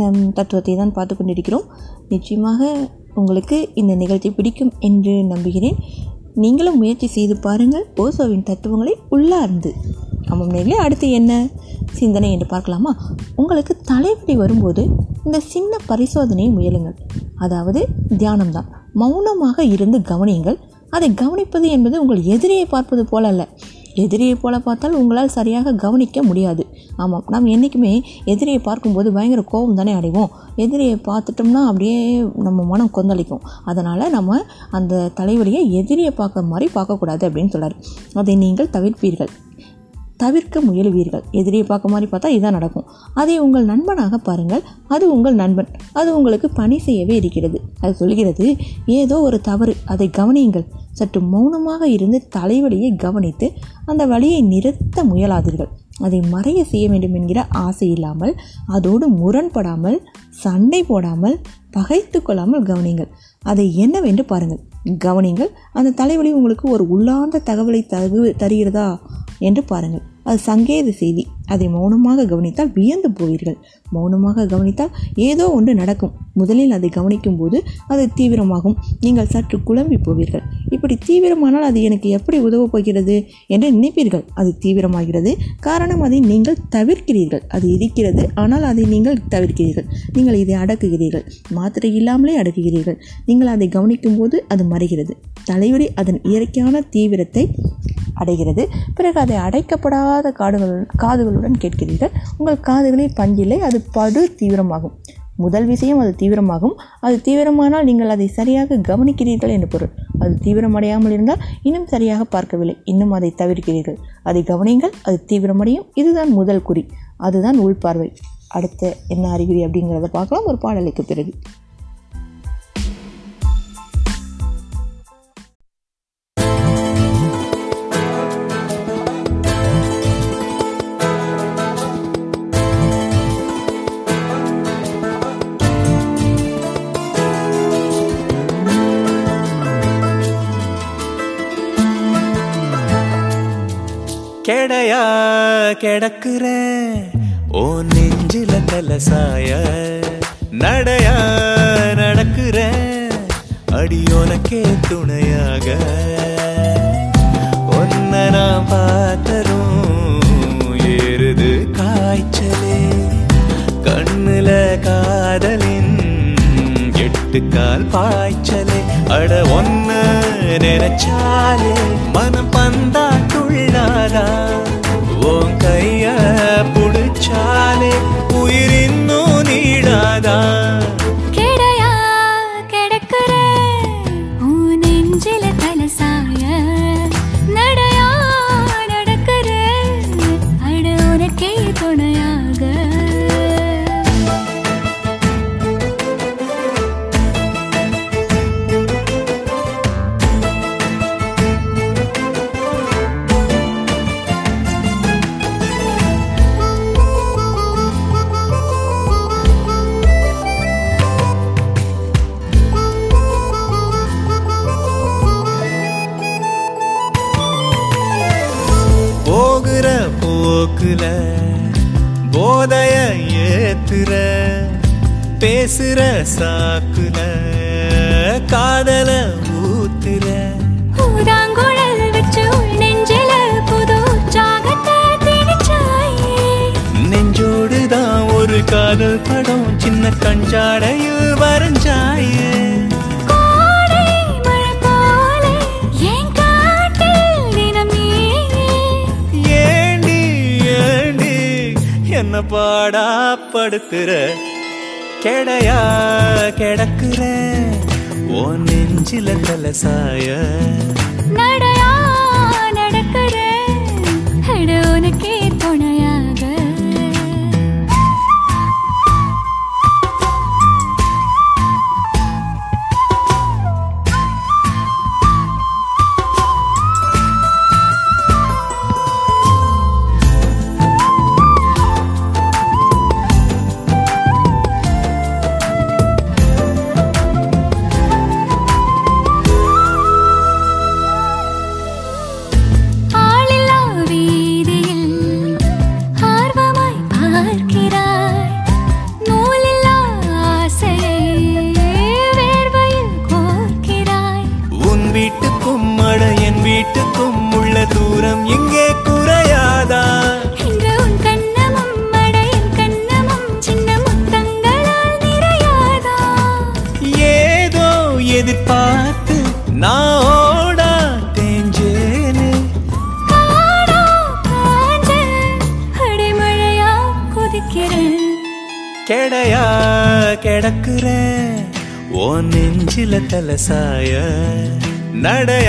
நம் தத்துவத்தை தான் பார்த்து கொண்டிருக்கிறோம் நிச்சயமாக உங்களுக்கு இந்த நிகழ்ச்சி பிடிக்கும் என்று நம்புகிறேன். நீங்களும் முயற்சி செய்து பாருங்கள். ஓசோவின் தத்துவங்களை உள்ளார்ந்து. ஆமாம் நேர்களே அடுத்து என்ன? சிந்தனை என்று பார்க்கலாமா? உங்களுக்கு தலைவலி வரும்போது இந்த சின்ன பரிசோதனையை முயலுங்கள். அதாவது தியானம்தான். மௌனமாக இருந்து கவனியுங்கள். அதை கவனிப்பது என்பது உங்கள் எதிரியை பார்ப்பது போல அல்ல எதிரியை போல பார்த்தால் உங்களால் சரியாக கவனிக்க முடியாது. ஆமாம் நாம் என்றைக்குமே எதிரியை பார்க்கும்போது பயங்கர கோபம் தானே அடைவோம். எதிரியை பார்த்துட்டோம்னா அப்படியே நம்ம மனம் கொந்தளிக்கும். அதனால் நம்ம அந்த தலைவலியை எதிரியை பார்க்குற மாதிரி பார்க்கக்கூடாது அப்படின்னு சொல்கிறார் அதை நீங்கள் தவிர்ப்பீர்கள். தவிர்க்க முயலுவீர்கள். எதிரியை பார்க்க மாதிரி பார்த்தா இதான் நடக்கும். அதை உங்கள் நண்பனாக பாருங்கள். அது உங்கள் நண்பன். அது உங்களுக்கு பணி செய்யவே இருக்கிறது. அது சொல்கிறது ஏதோ ஒரு தவறு. அதை கவனியுங்கள். சற்று மௌனமாக இருந்து தலைவலியை கவனித்து அந்த வழியை நிறுத்த முயலாதீர்கள். அதை மறைய செய்ய வேண்டும் என்கிற ஆசை இல்லாமல் அதோடு முரண்படாமல் சண்டை போடாமல் பகைத்து கொள்ளாமல் கவனிங்கள் அதை என்னவென்று பாருங்கள். கவனிங்கள் அந்த தலைவலி உங்களுக்கு ஒரு உள்ளார்ந்த தகவலை தகு தருகிறதா? என்று பாருங்கள். அது சங்கேத செய்தி. அதை மௌனமாக கவனித்தால் வியந்து போவீர்கள். மௌனமாக கவனித்தால் ஏதோ ஒன்று நடக்கும். முதலில் அதை கவனிக்கும் போது அது தீவிரமாகும். நீங்கள் சற்று குழம்பி போவீர்கள். இப்படி தீவிரமானால் அது எனக்கு எப்படி உதவப் போகிறது என்று நினைப்பீர்கள். அது தீவிரமாகிறது. காரணம் அதை நீங்கள் தவிர்க்கிறீர்கள். அது இருக்கிறது. ஆனால் அதை நீங்கள் தவிர்க்கிறீர்கள். நீங்கள் இதை அடக்குகிறீர்கள். மாத்திரை இல்லாமலே அடக்குகிறீர்கள். நீங்கள் அதை கவனிக்கும் போது அது மறைகிறது. தலைவலி அதன் இயற்கையான தீவிரத்தை அடைகிறது. பிறகு அதை அடைக்கப்படாத காடுகளுடன் காதுகளுடன் கேட்கிறீர்கள். உங்கள் காதுகளில் பஞ்சில்லை அது படு தீவிரமாகும். முதல் விஷயம் அது தீவிரமாகும். அது தீவிரமானால் நீங்கள் அதை சரியாக கவனிக்கிறீர்கள் என்று பொருள். அது தீவிரமடையாமல் இருந்தால் இன்னும் சரியாக பார்க்கவில்லை. இன்னும் அதை தவிர்க்கிறீர்கள். அதை கவனியுங்கள் அது தீவிரமடையும். இதுதான் முதல் குறி. அதுதான் உள்பார்வை அடுத்த என்ன அறிகுறி அப்படிங்கிறத பார்க்கலாம். ஒரு பாடலுக்கு பிறகு. கிடக்குற? ஓ நெஞ்சில தலசாய நடையா நடக்குறேன் அடியோனக்கே துணையாக ஒன்ன நான் பார்த்தரும் ஏறுது காய்ச்சலே. கண்ணுல காதலின் எட்டு கால் பாய்ச்சலே. அட ஒன்ன நினைச்சாலே மனம் பந்தாட்டுள்ளாரா படுத்துற கெடையா கிடக்குற ஓ நெஞ்சில தலசாய நெஞ்சில தலசாய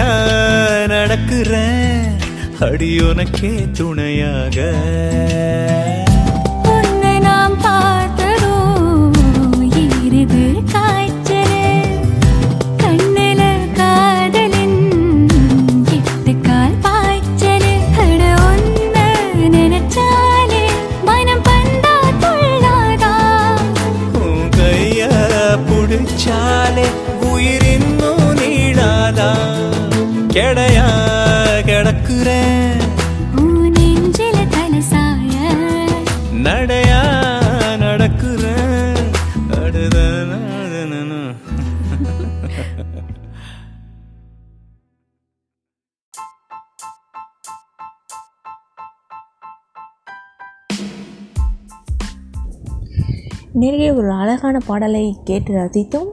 பாடலை கேட்டு ரசித்தோம்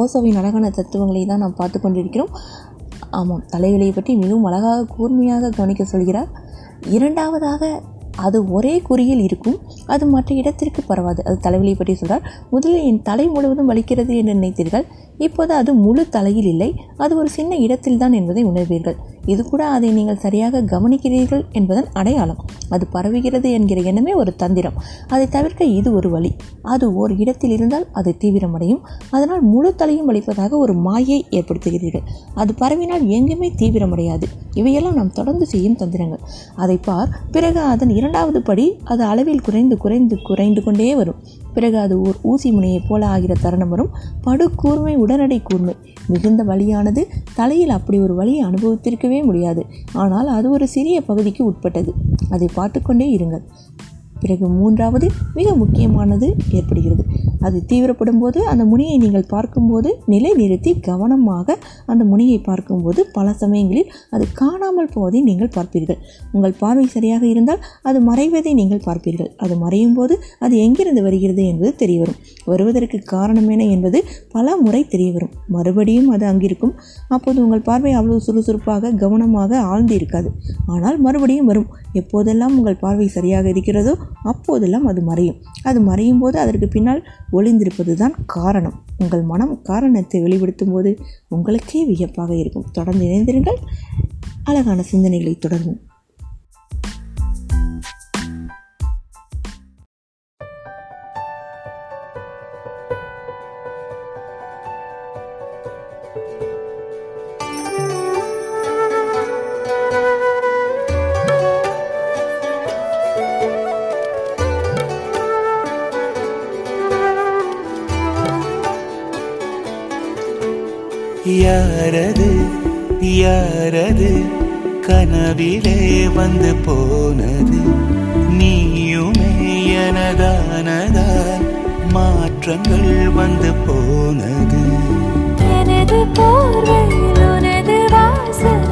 ஓசோவின் அழகான தத்துவங்களை தான் நாம் பார்த்து கொண்டிருக்கிறோம். ஆமாம் தலைவலியை பற்றி மிகவும் அழகாக கூர்மையாக கவனிக்க சொல்கிறார். இரண்டாவதாக அது ஒரே குறியில் இருக்கும் அது மற்ற இடத்திற்கு பரவாது. அது தலைவலியை பற்றி சொல்கிறார். முதலில் என் தலை முழுவதும் வலிக்கிறது என்று நினைத்தீர்கள் இப்போது அது முழு தலையில் இல்லை அது ஒரு சின்ன இடத்தில் தான் என்பதை உணர்வீர்கள். இது கூட அதை நீங்கள் சரியாக கவனிக்கிறீர்கள் என்பதன் அடையாளம். அது பரவுகிறது என்கிற எண்ணமே ஒரு தந்திரம். அதை தவிர்க்க இது ஒரு வழி. அது ஓர் இடத்தில் இருந்தால் அது தீவிரமடையும். அதனால் முழு தலையும் வலிப்பதாக ஒரு மாயை ஏற்படுத்துகிறீர்கள். அது பரவினால் எங்குமே தீவிரமடையாது. இவையெல்லாம் நாம் தொடர்ந்து செய்யும் தந்திரங்கள். அதை பார் பிறகு அதன் இரண்டாவது படி அது அளவில் குறைந்து குறைந்து குறைந்து கொண்டே வரும். பிறகு அது ஓர் ஊசி முனையைப் போல ஆகிற தருணம் வரும். படு கூர்மை உடனடி கூர்மை. மிகுந்த வலியானது தலையில் அப்படி ஒரு வழியை அனுபவித்திருக்கவே முடியாது. ஆனால் அது ஒரு சிறிய பகுதிக்கு உட்பட்டது. அதை பார்த்துக்கொண்டே இருங்கள். பிறகு மூன்றாவது மிக முக்கியமானது ஏற்படுகிறது. அது தீவிரப்படும் போது அந்த முனியை நீங்கள் பார்க்கும்போது நிலை நிறுத்தி கவனமாக அந்த முனியை பார்க்கும்போது பல சமயங்களில் அது காணாமல் போவதை நீங்கள் பார்ப்பீர்கள். உங்கள் பார்வை சரியாக இருந்தால் அது மறைவதை நீங்கள் பார்ப்பீர்கள். அது மறையும் போது அது எங்கிருந்து வருகிறது என்பது தெரியவரும். வருவதற்கு காரணம் என்ன என்பது பல முறை தெரிய வரும் மறுபடியும் அது அங்கிருக்கும். அப்போது உங்கள் பார்வை அவ்வளவு சுறுசுறுப்பாக கவனமாக ஆழ்ந்து இருக்காது ஆனால் மறுபடியும் வரும். எப்போதெல்லாம் உங்கள் பார்வை சரியாக இருக்கிறதோ அப்போதெல்லாம் அது மறையும். அது மறையும் போது அதற்கு பின்னால் ஒளிந்திருப்பது தான் காரணம். உங்கள் மனம் காரணத்தை வெளிப்படுத்தும் போது உங்களுக்கே வியப்பாக இருக்கும். தொடர்ந்து இணைந்திருங்கள். அழகான சிந்தனைகளை தொடரும் யாரது? யாரது? கனவிலே வந்து போனது. நீயுமே எனதானதா? மாற்றங்கள் வந்து போனது. எனது போர்வையில் உனது வாசனை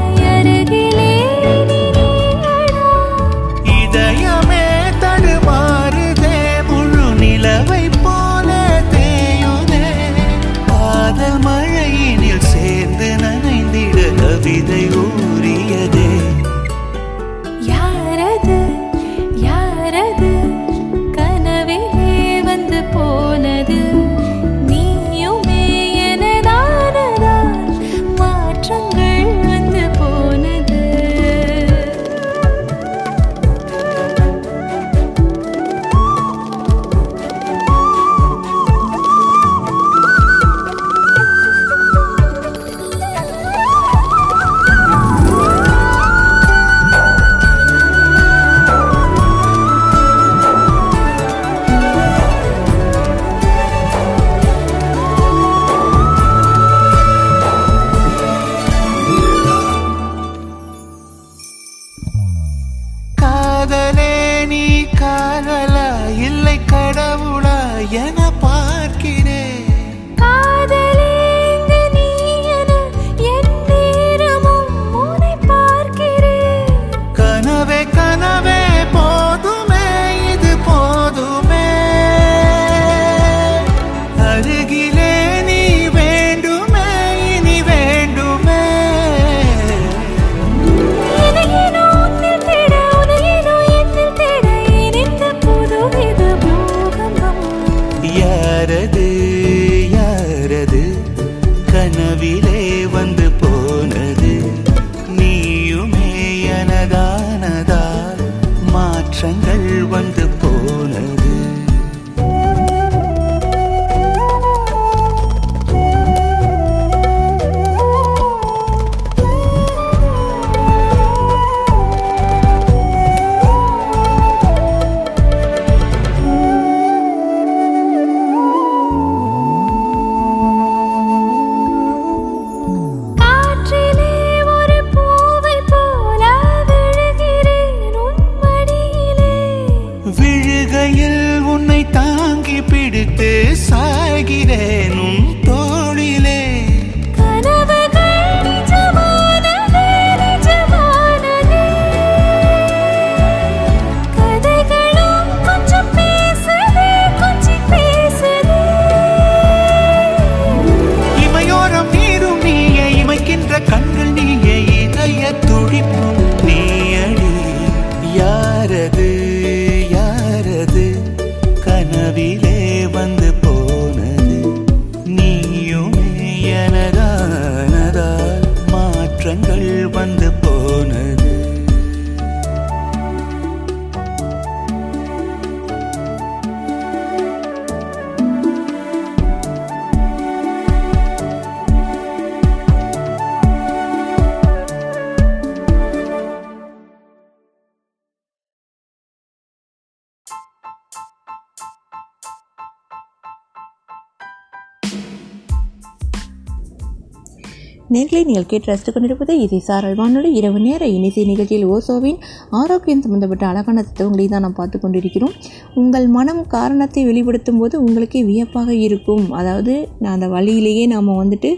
நீங்கள் கேட்டு ரசித்துக் கொண்டிருப்பது இசை சாரல் வானொலி. இரவு நேர இனிசை நிகழ்ச்சியில் ஓசோவின் ஆரோக்கியம் சம்பந்தப்பட்ட அழகான தத்துவங்களை தான் நாம் பார்த்து கொண்டிருக்கிறோம். உங்கள் மனம் காரணத்தை வெளிப்படுத்தும் போது உங்களுக்கே வியப்பாக இருக்கும். அதாவது நான் அந்த வழியிலேயே நாம் வந்துட்டு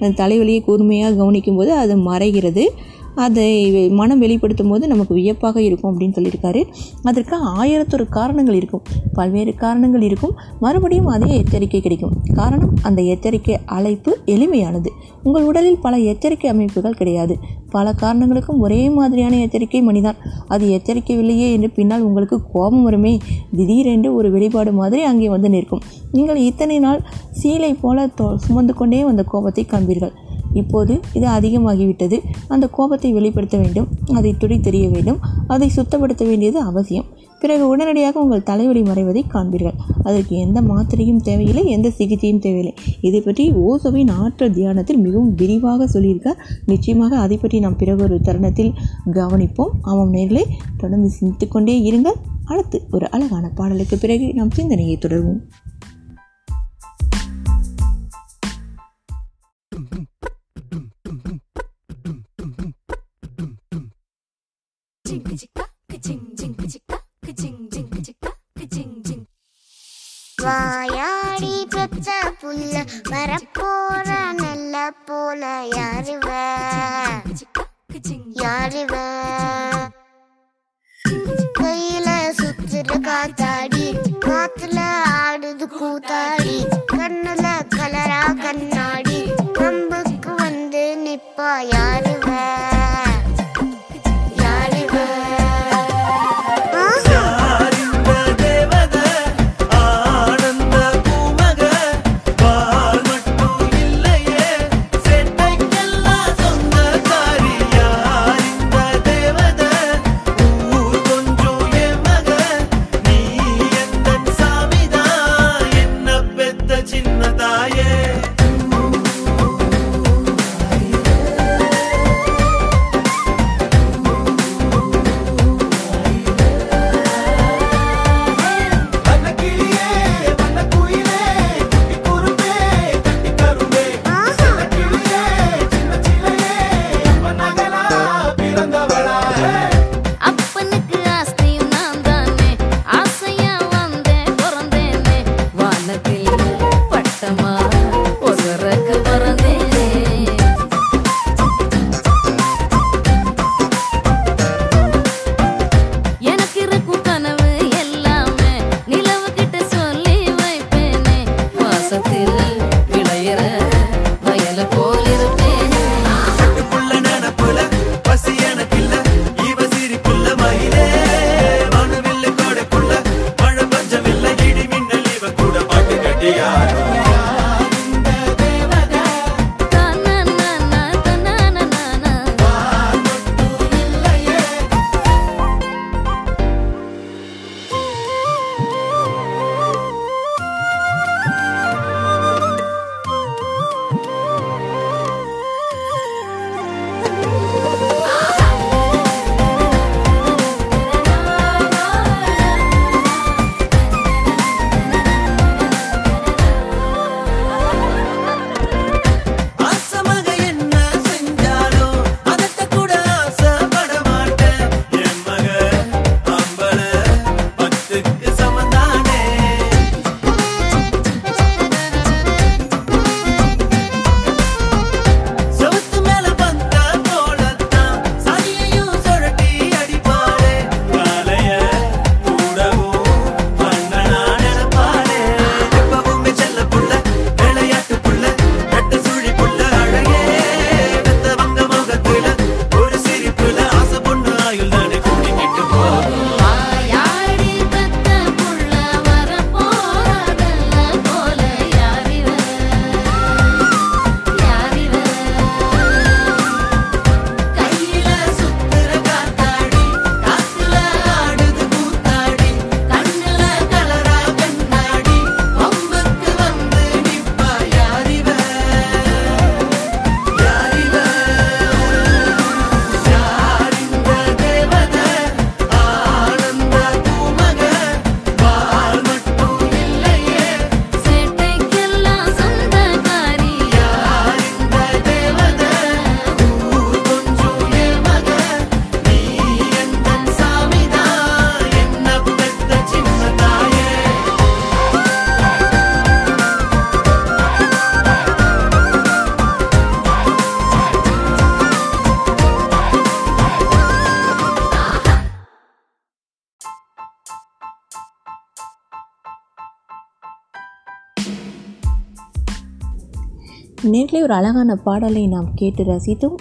அந்த தலைவலியை கூர்மையாக கவனிக்கும் போது அது மறைகிறது. அதை மனம் வெளிப்படுத்தும் போது நமக்கு வியப்பாக இருக்கும் அப்படின்னு சொல்லியிருக்காரு. அதற்கு ஆயிரத்தொரு காரணங்கள் இருக்கும். பல்வேறு காரணங்கள் இருக்கும். மறுபடியும் அதே எச்சரிக்கை கிடைக்கும். காரணம் அந்த எச்சரிக்கை அழைப்பு எளிமையானது. உங்கள் உடலில் பல எச்சரிக்கை அமைப்புகள் கிடையாது. பல காரணங்களுக்கும் ஒரே மாதிரியான எச்சரிக்கை மணிதான் அது எச்சரிக்கவில்லையே என்று பின்னால் உங்களுக்கு கோபம் வருமே. திடீரென்று ஒரு வெளிப்பாடு மாதிரி அங்கே வந்து நிற்கும். நீங்கள் இத்தனை நாள் சீலை போல சுமந்து கொண்டே வந்த கோபத்தை காண்பீர்கள். இப்போது இது அதிகமாகிவிட்டது. அந்த கோபத்தை வெளிப்படுத்த வேண்டும் அதை துடி தெரிய வேண்டும் அதை சுத்தப்படுத்த வேண்டியது அவசியம். பிறகு உடனடியாக உங்கள் தலைவலி மறைவதை காண்பீர்கள். அதற்கு எந்த மாத்திரையும் தேவையில்லை எந்த சிகிச்சையும் தேவையில்லை. இதை பற்றி ஓசோவின் ஆற்றல் தியானத்தில் மிகவும் விரிவாக சொல்லியிருக்கார். நிச்சயமாக அதை பற்றி நாம் பிறகு ஒரு தருணத்தில் கவனிப்போம். ஆமாம் நேர்களை தொடர்ந்து சிந்தித்து கொண்டே இருங்கள். அடுத்து ஒரு அழகான பாடலுக்கு பிறகு நாம் சிந்தனையை தொடர்வோம். வாயாடி பெத்த புள்ள வரப்போற நல்ல போல யாருவ யாருவ ஒரு அழகான பாடலை நாம் கேட்டு ரசித்தும்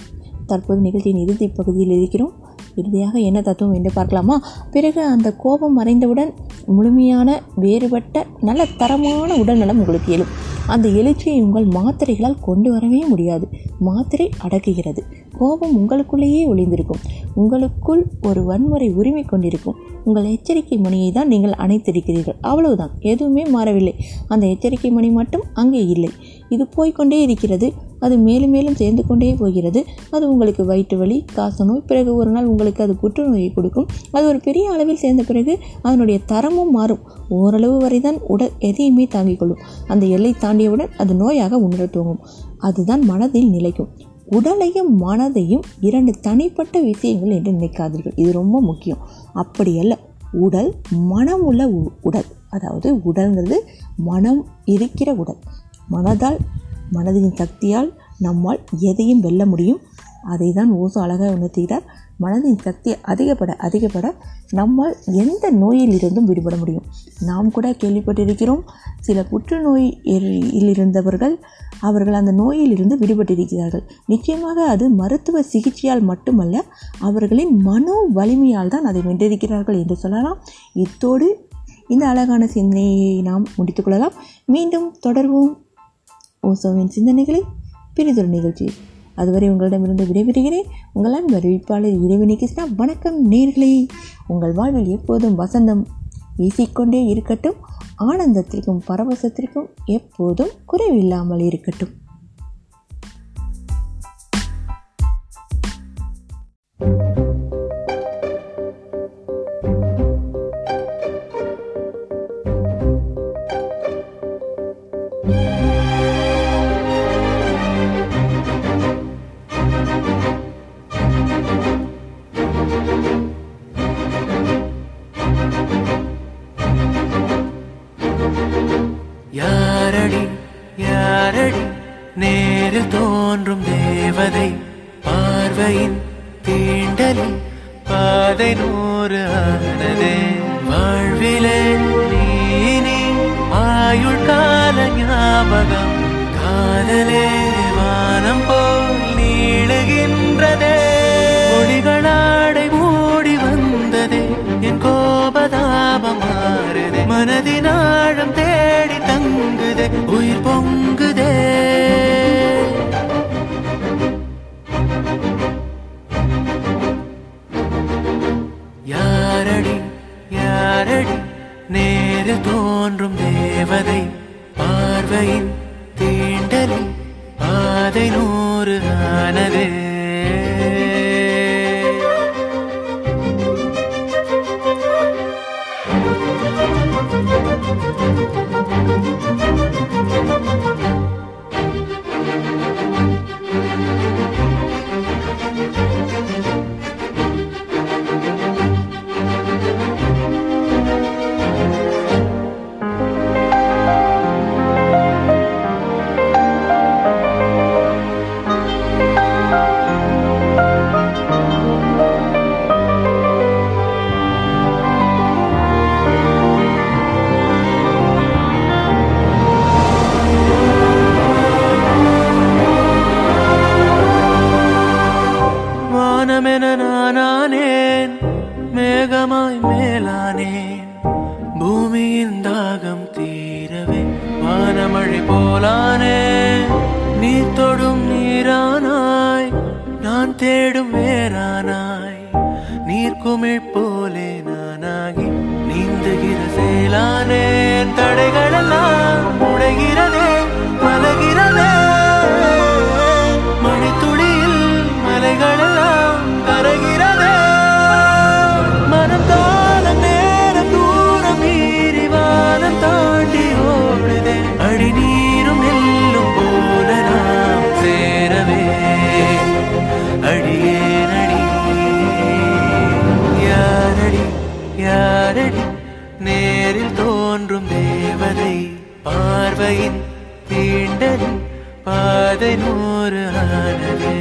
தற்போது நிகழ்ச்சியின் இறுதி பகுதியில் இருக்கிறோம். இறுதியாக என்ன தத்துவம் என்று பார்க்கலாமா? பிறகு அந்த கோபம் மறைந்தவுடன் முழுமையான வேறுபட்ட நல்ல தரமான உடல்நலம் உங்களுக்கு எழும். அந்த எழுச்சியை உங்கள் மாத்திரைகளால் கொண்டு வரவே முடியாது. மாத்திரை அடக்குகிறது. கோபம் உங்களுக்குள்ளேயே ஒளிந்திருக்கும். உங்களுக்குள் ஒரு வன்முறை உரிமை கொண்டிருக்கும். உங்கள் எச்சரிக்கை மணியை தான் நீங்கள் அணைத்திருக்கிறீர்கள். அவ்வளவுதான். எதுவுமே மாறவில்லை. அந்த எச்சரிக்கை மணி மட்டும் அங்கே இல்லை. இது போய்க்கொண்டே இருக்கிறது. அது மேலும் மேலும் சேர்ந்து கொண்டே போகிறது. அது உங்களுக்கு வயிற்று வலி காசநோய் பிறகு ஒரு நாள் உங்களுக்கு அது புற்றுநோயை கொடுக்கும். அது ஒரு பெரிய அளவில் சேர்ந்த பிறகு அதனுடைய தரமும் மாறும். ஓரளவு வரை தான் உடல் எதையுமே தாங்கிக் கொள்ளும். அந்த எல்லை தாண்டியவுடன் அது நோயாக உணர துவங்கும். அதுதான் மனதில் நிலைக்கும். உடலையும் மனதையும் இரண்டு தனிப்பட்ட விஷயங்கள் என்று நினைக்காதீர்கள். இது ரொம்ப முக்கியம். அப்படி அல்ல உடல் மனம் உள்ள உ- உடல். அதாவது உடல்ங்கிறது மனம் இருக்கிற உடல். மனதால் மனதின் சக்தியால் நம்மால் எதையும் வெல்ல முடியும். அதை தான் ஓசோ அழகாக உணர்த்துகிறார். மனதின் சக்தி அதிகப்பட அதிகப்பட நம்மால் எந்த நோயில் இருந்தும் விடுபட முடியும். நாம் கூட கேள்விப்பட்டிருக்கிறோம் சில புற்றுநோய் இருந்தவர்கள் அவர்கள் அந்த நோயில் இருந்து விடுபட்டிருக்கிறார்கள். நிச்சயமாக அது மருத்துவ சிகிச்சையால் மட்டுமல்ல அவர்களின் மனோ வலிமையால் தான் அதை வென்றிருக்கிறார்கள் என்று சொல்லலாம். இத்தோடு இந்த அழகான சிந்தனையை நாம் முடித்துக்கொள்ளலாம் மீண்டும் தொடர்வோம். ஓசோவின் சிந்தனைகளை பிரிதொரு நிகழ்ச்சி அதுவரை உங்களிடமிருந்து விடைபெறுகிறேன். உங்கள் அன்பு அறிவிப்பாளர் இறைவனை கிருஷ்ணா. வணக்கம் நேர்களே. உங்கள் வாழ்வில் எப்போதும் வசந்தம் வீசிக்கொண்டே இருக்கட்டும். ஆனந்தத்திற்கும் பரவசத்திற்கும் எப்போதும் குறைவில்லாமல் இருக்கட்டும். யாரடி தோன்றும் தேவதை பார்வையின் தீண்டலில் பாதை நூறு ஆனதே. வாழ்விலே நீ ஆயுள் கால ஞாபகம் காதலே வானம் போல் நீளுகின்றதே. மொழிகளாடை மூடி வந்ததே என் கோபதாபம் மாறுதே. மனதின் ஆழம் தேடி தங்குதே உயிர் பொங்கு தோன்றும் தேவதை பார்வையின் சேலானேன் தடைகளெல்லாம் உடைகிறதே மலகிறதே மணித்துளியில் மலைகளெல்லாம் கரைகிறதே. மனம் காலம் நேரம் தூரம் மீறி வானம் தாண்டி ஓடுதே. அடி நீரும் எல்லும் போல நாம் சேரவே. அடியேனடி யாரடி யாரடி. நேரில் தோன்றும் தேவதை பார்வையின் தீண்டலில் பாதை நூறு ஆனது.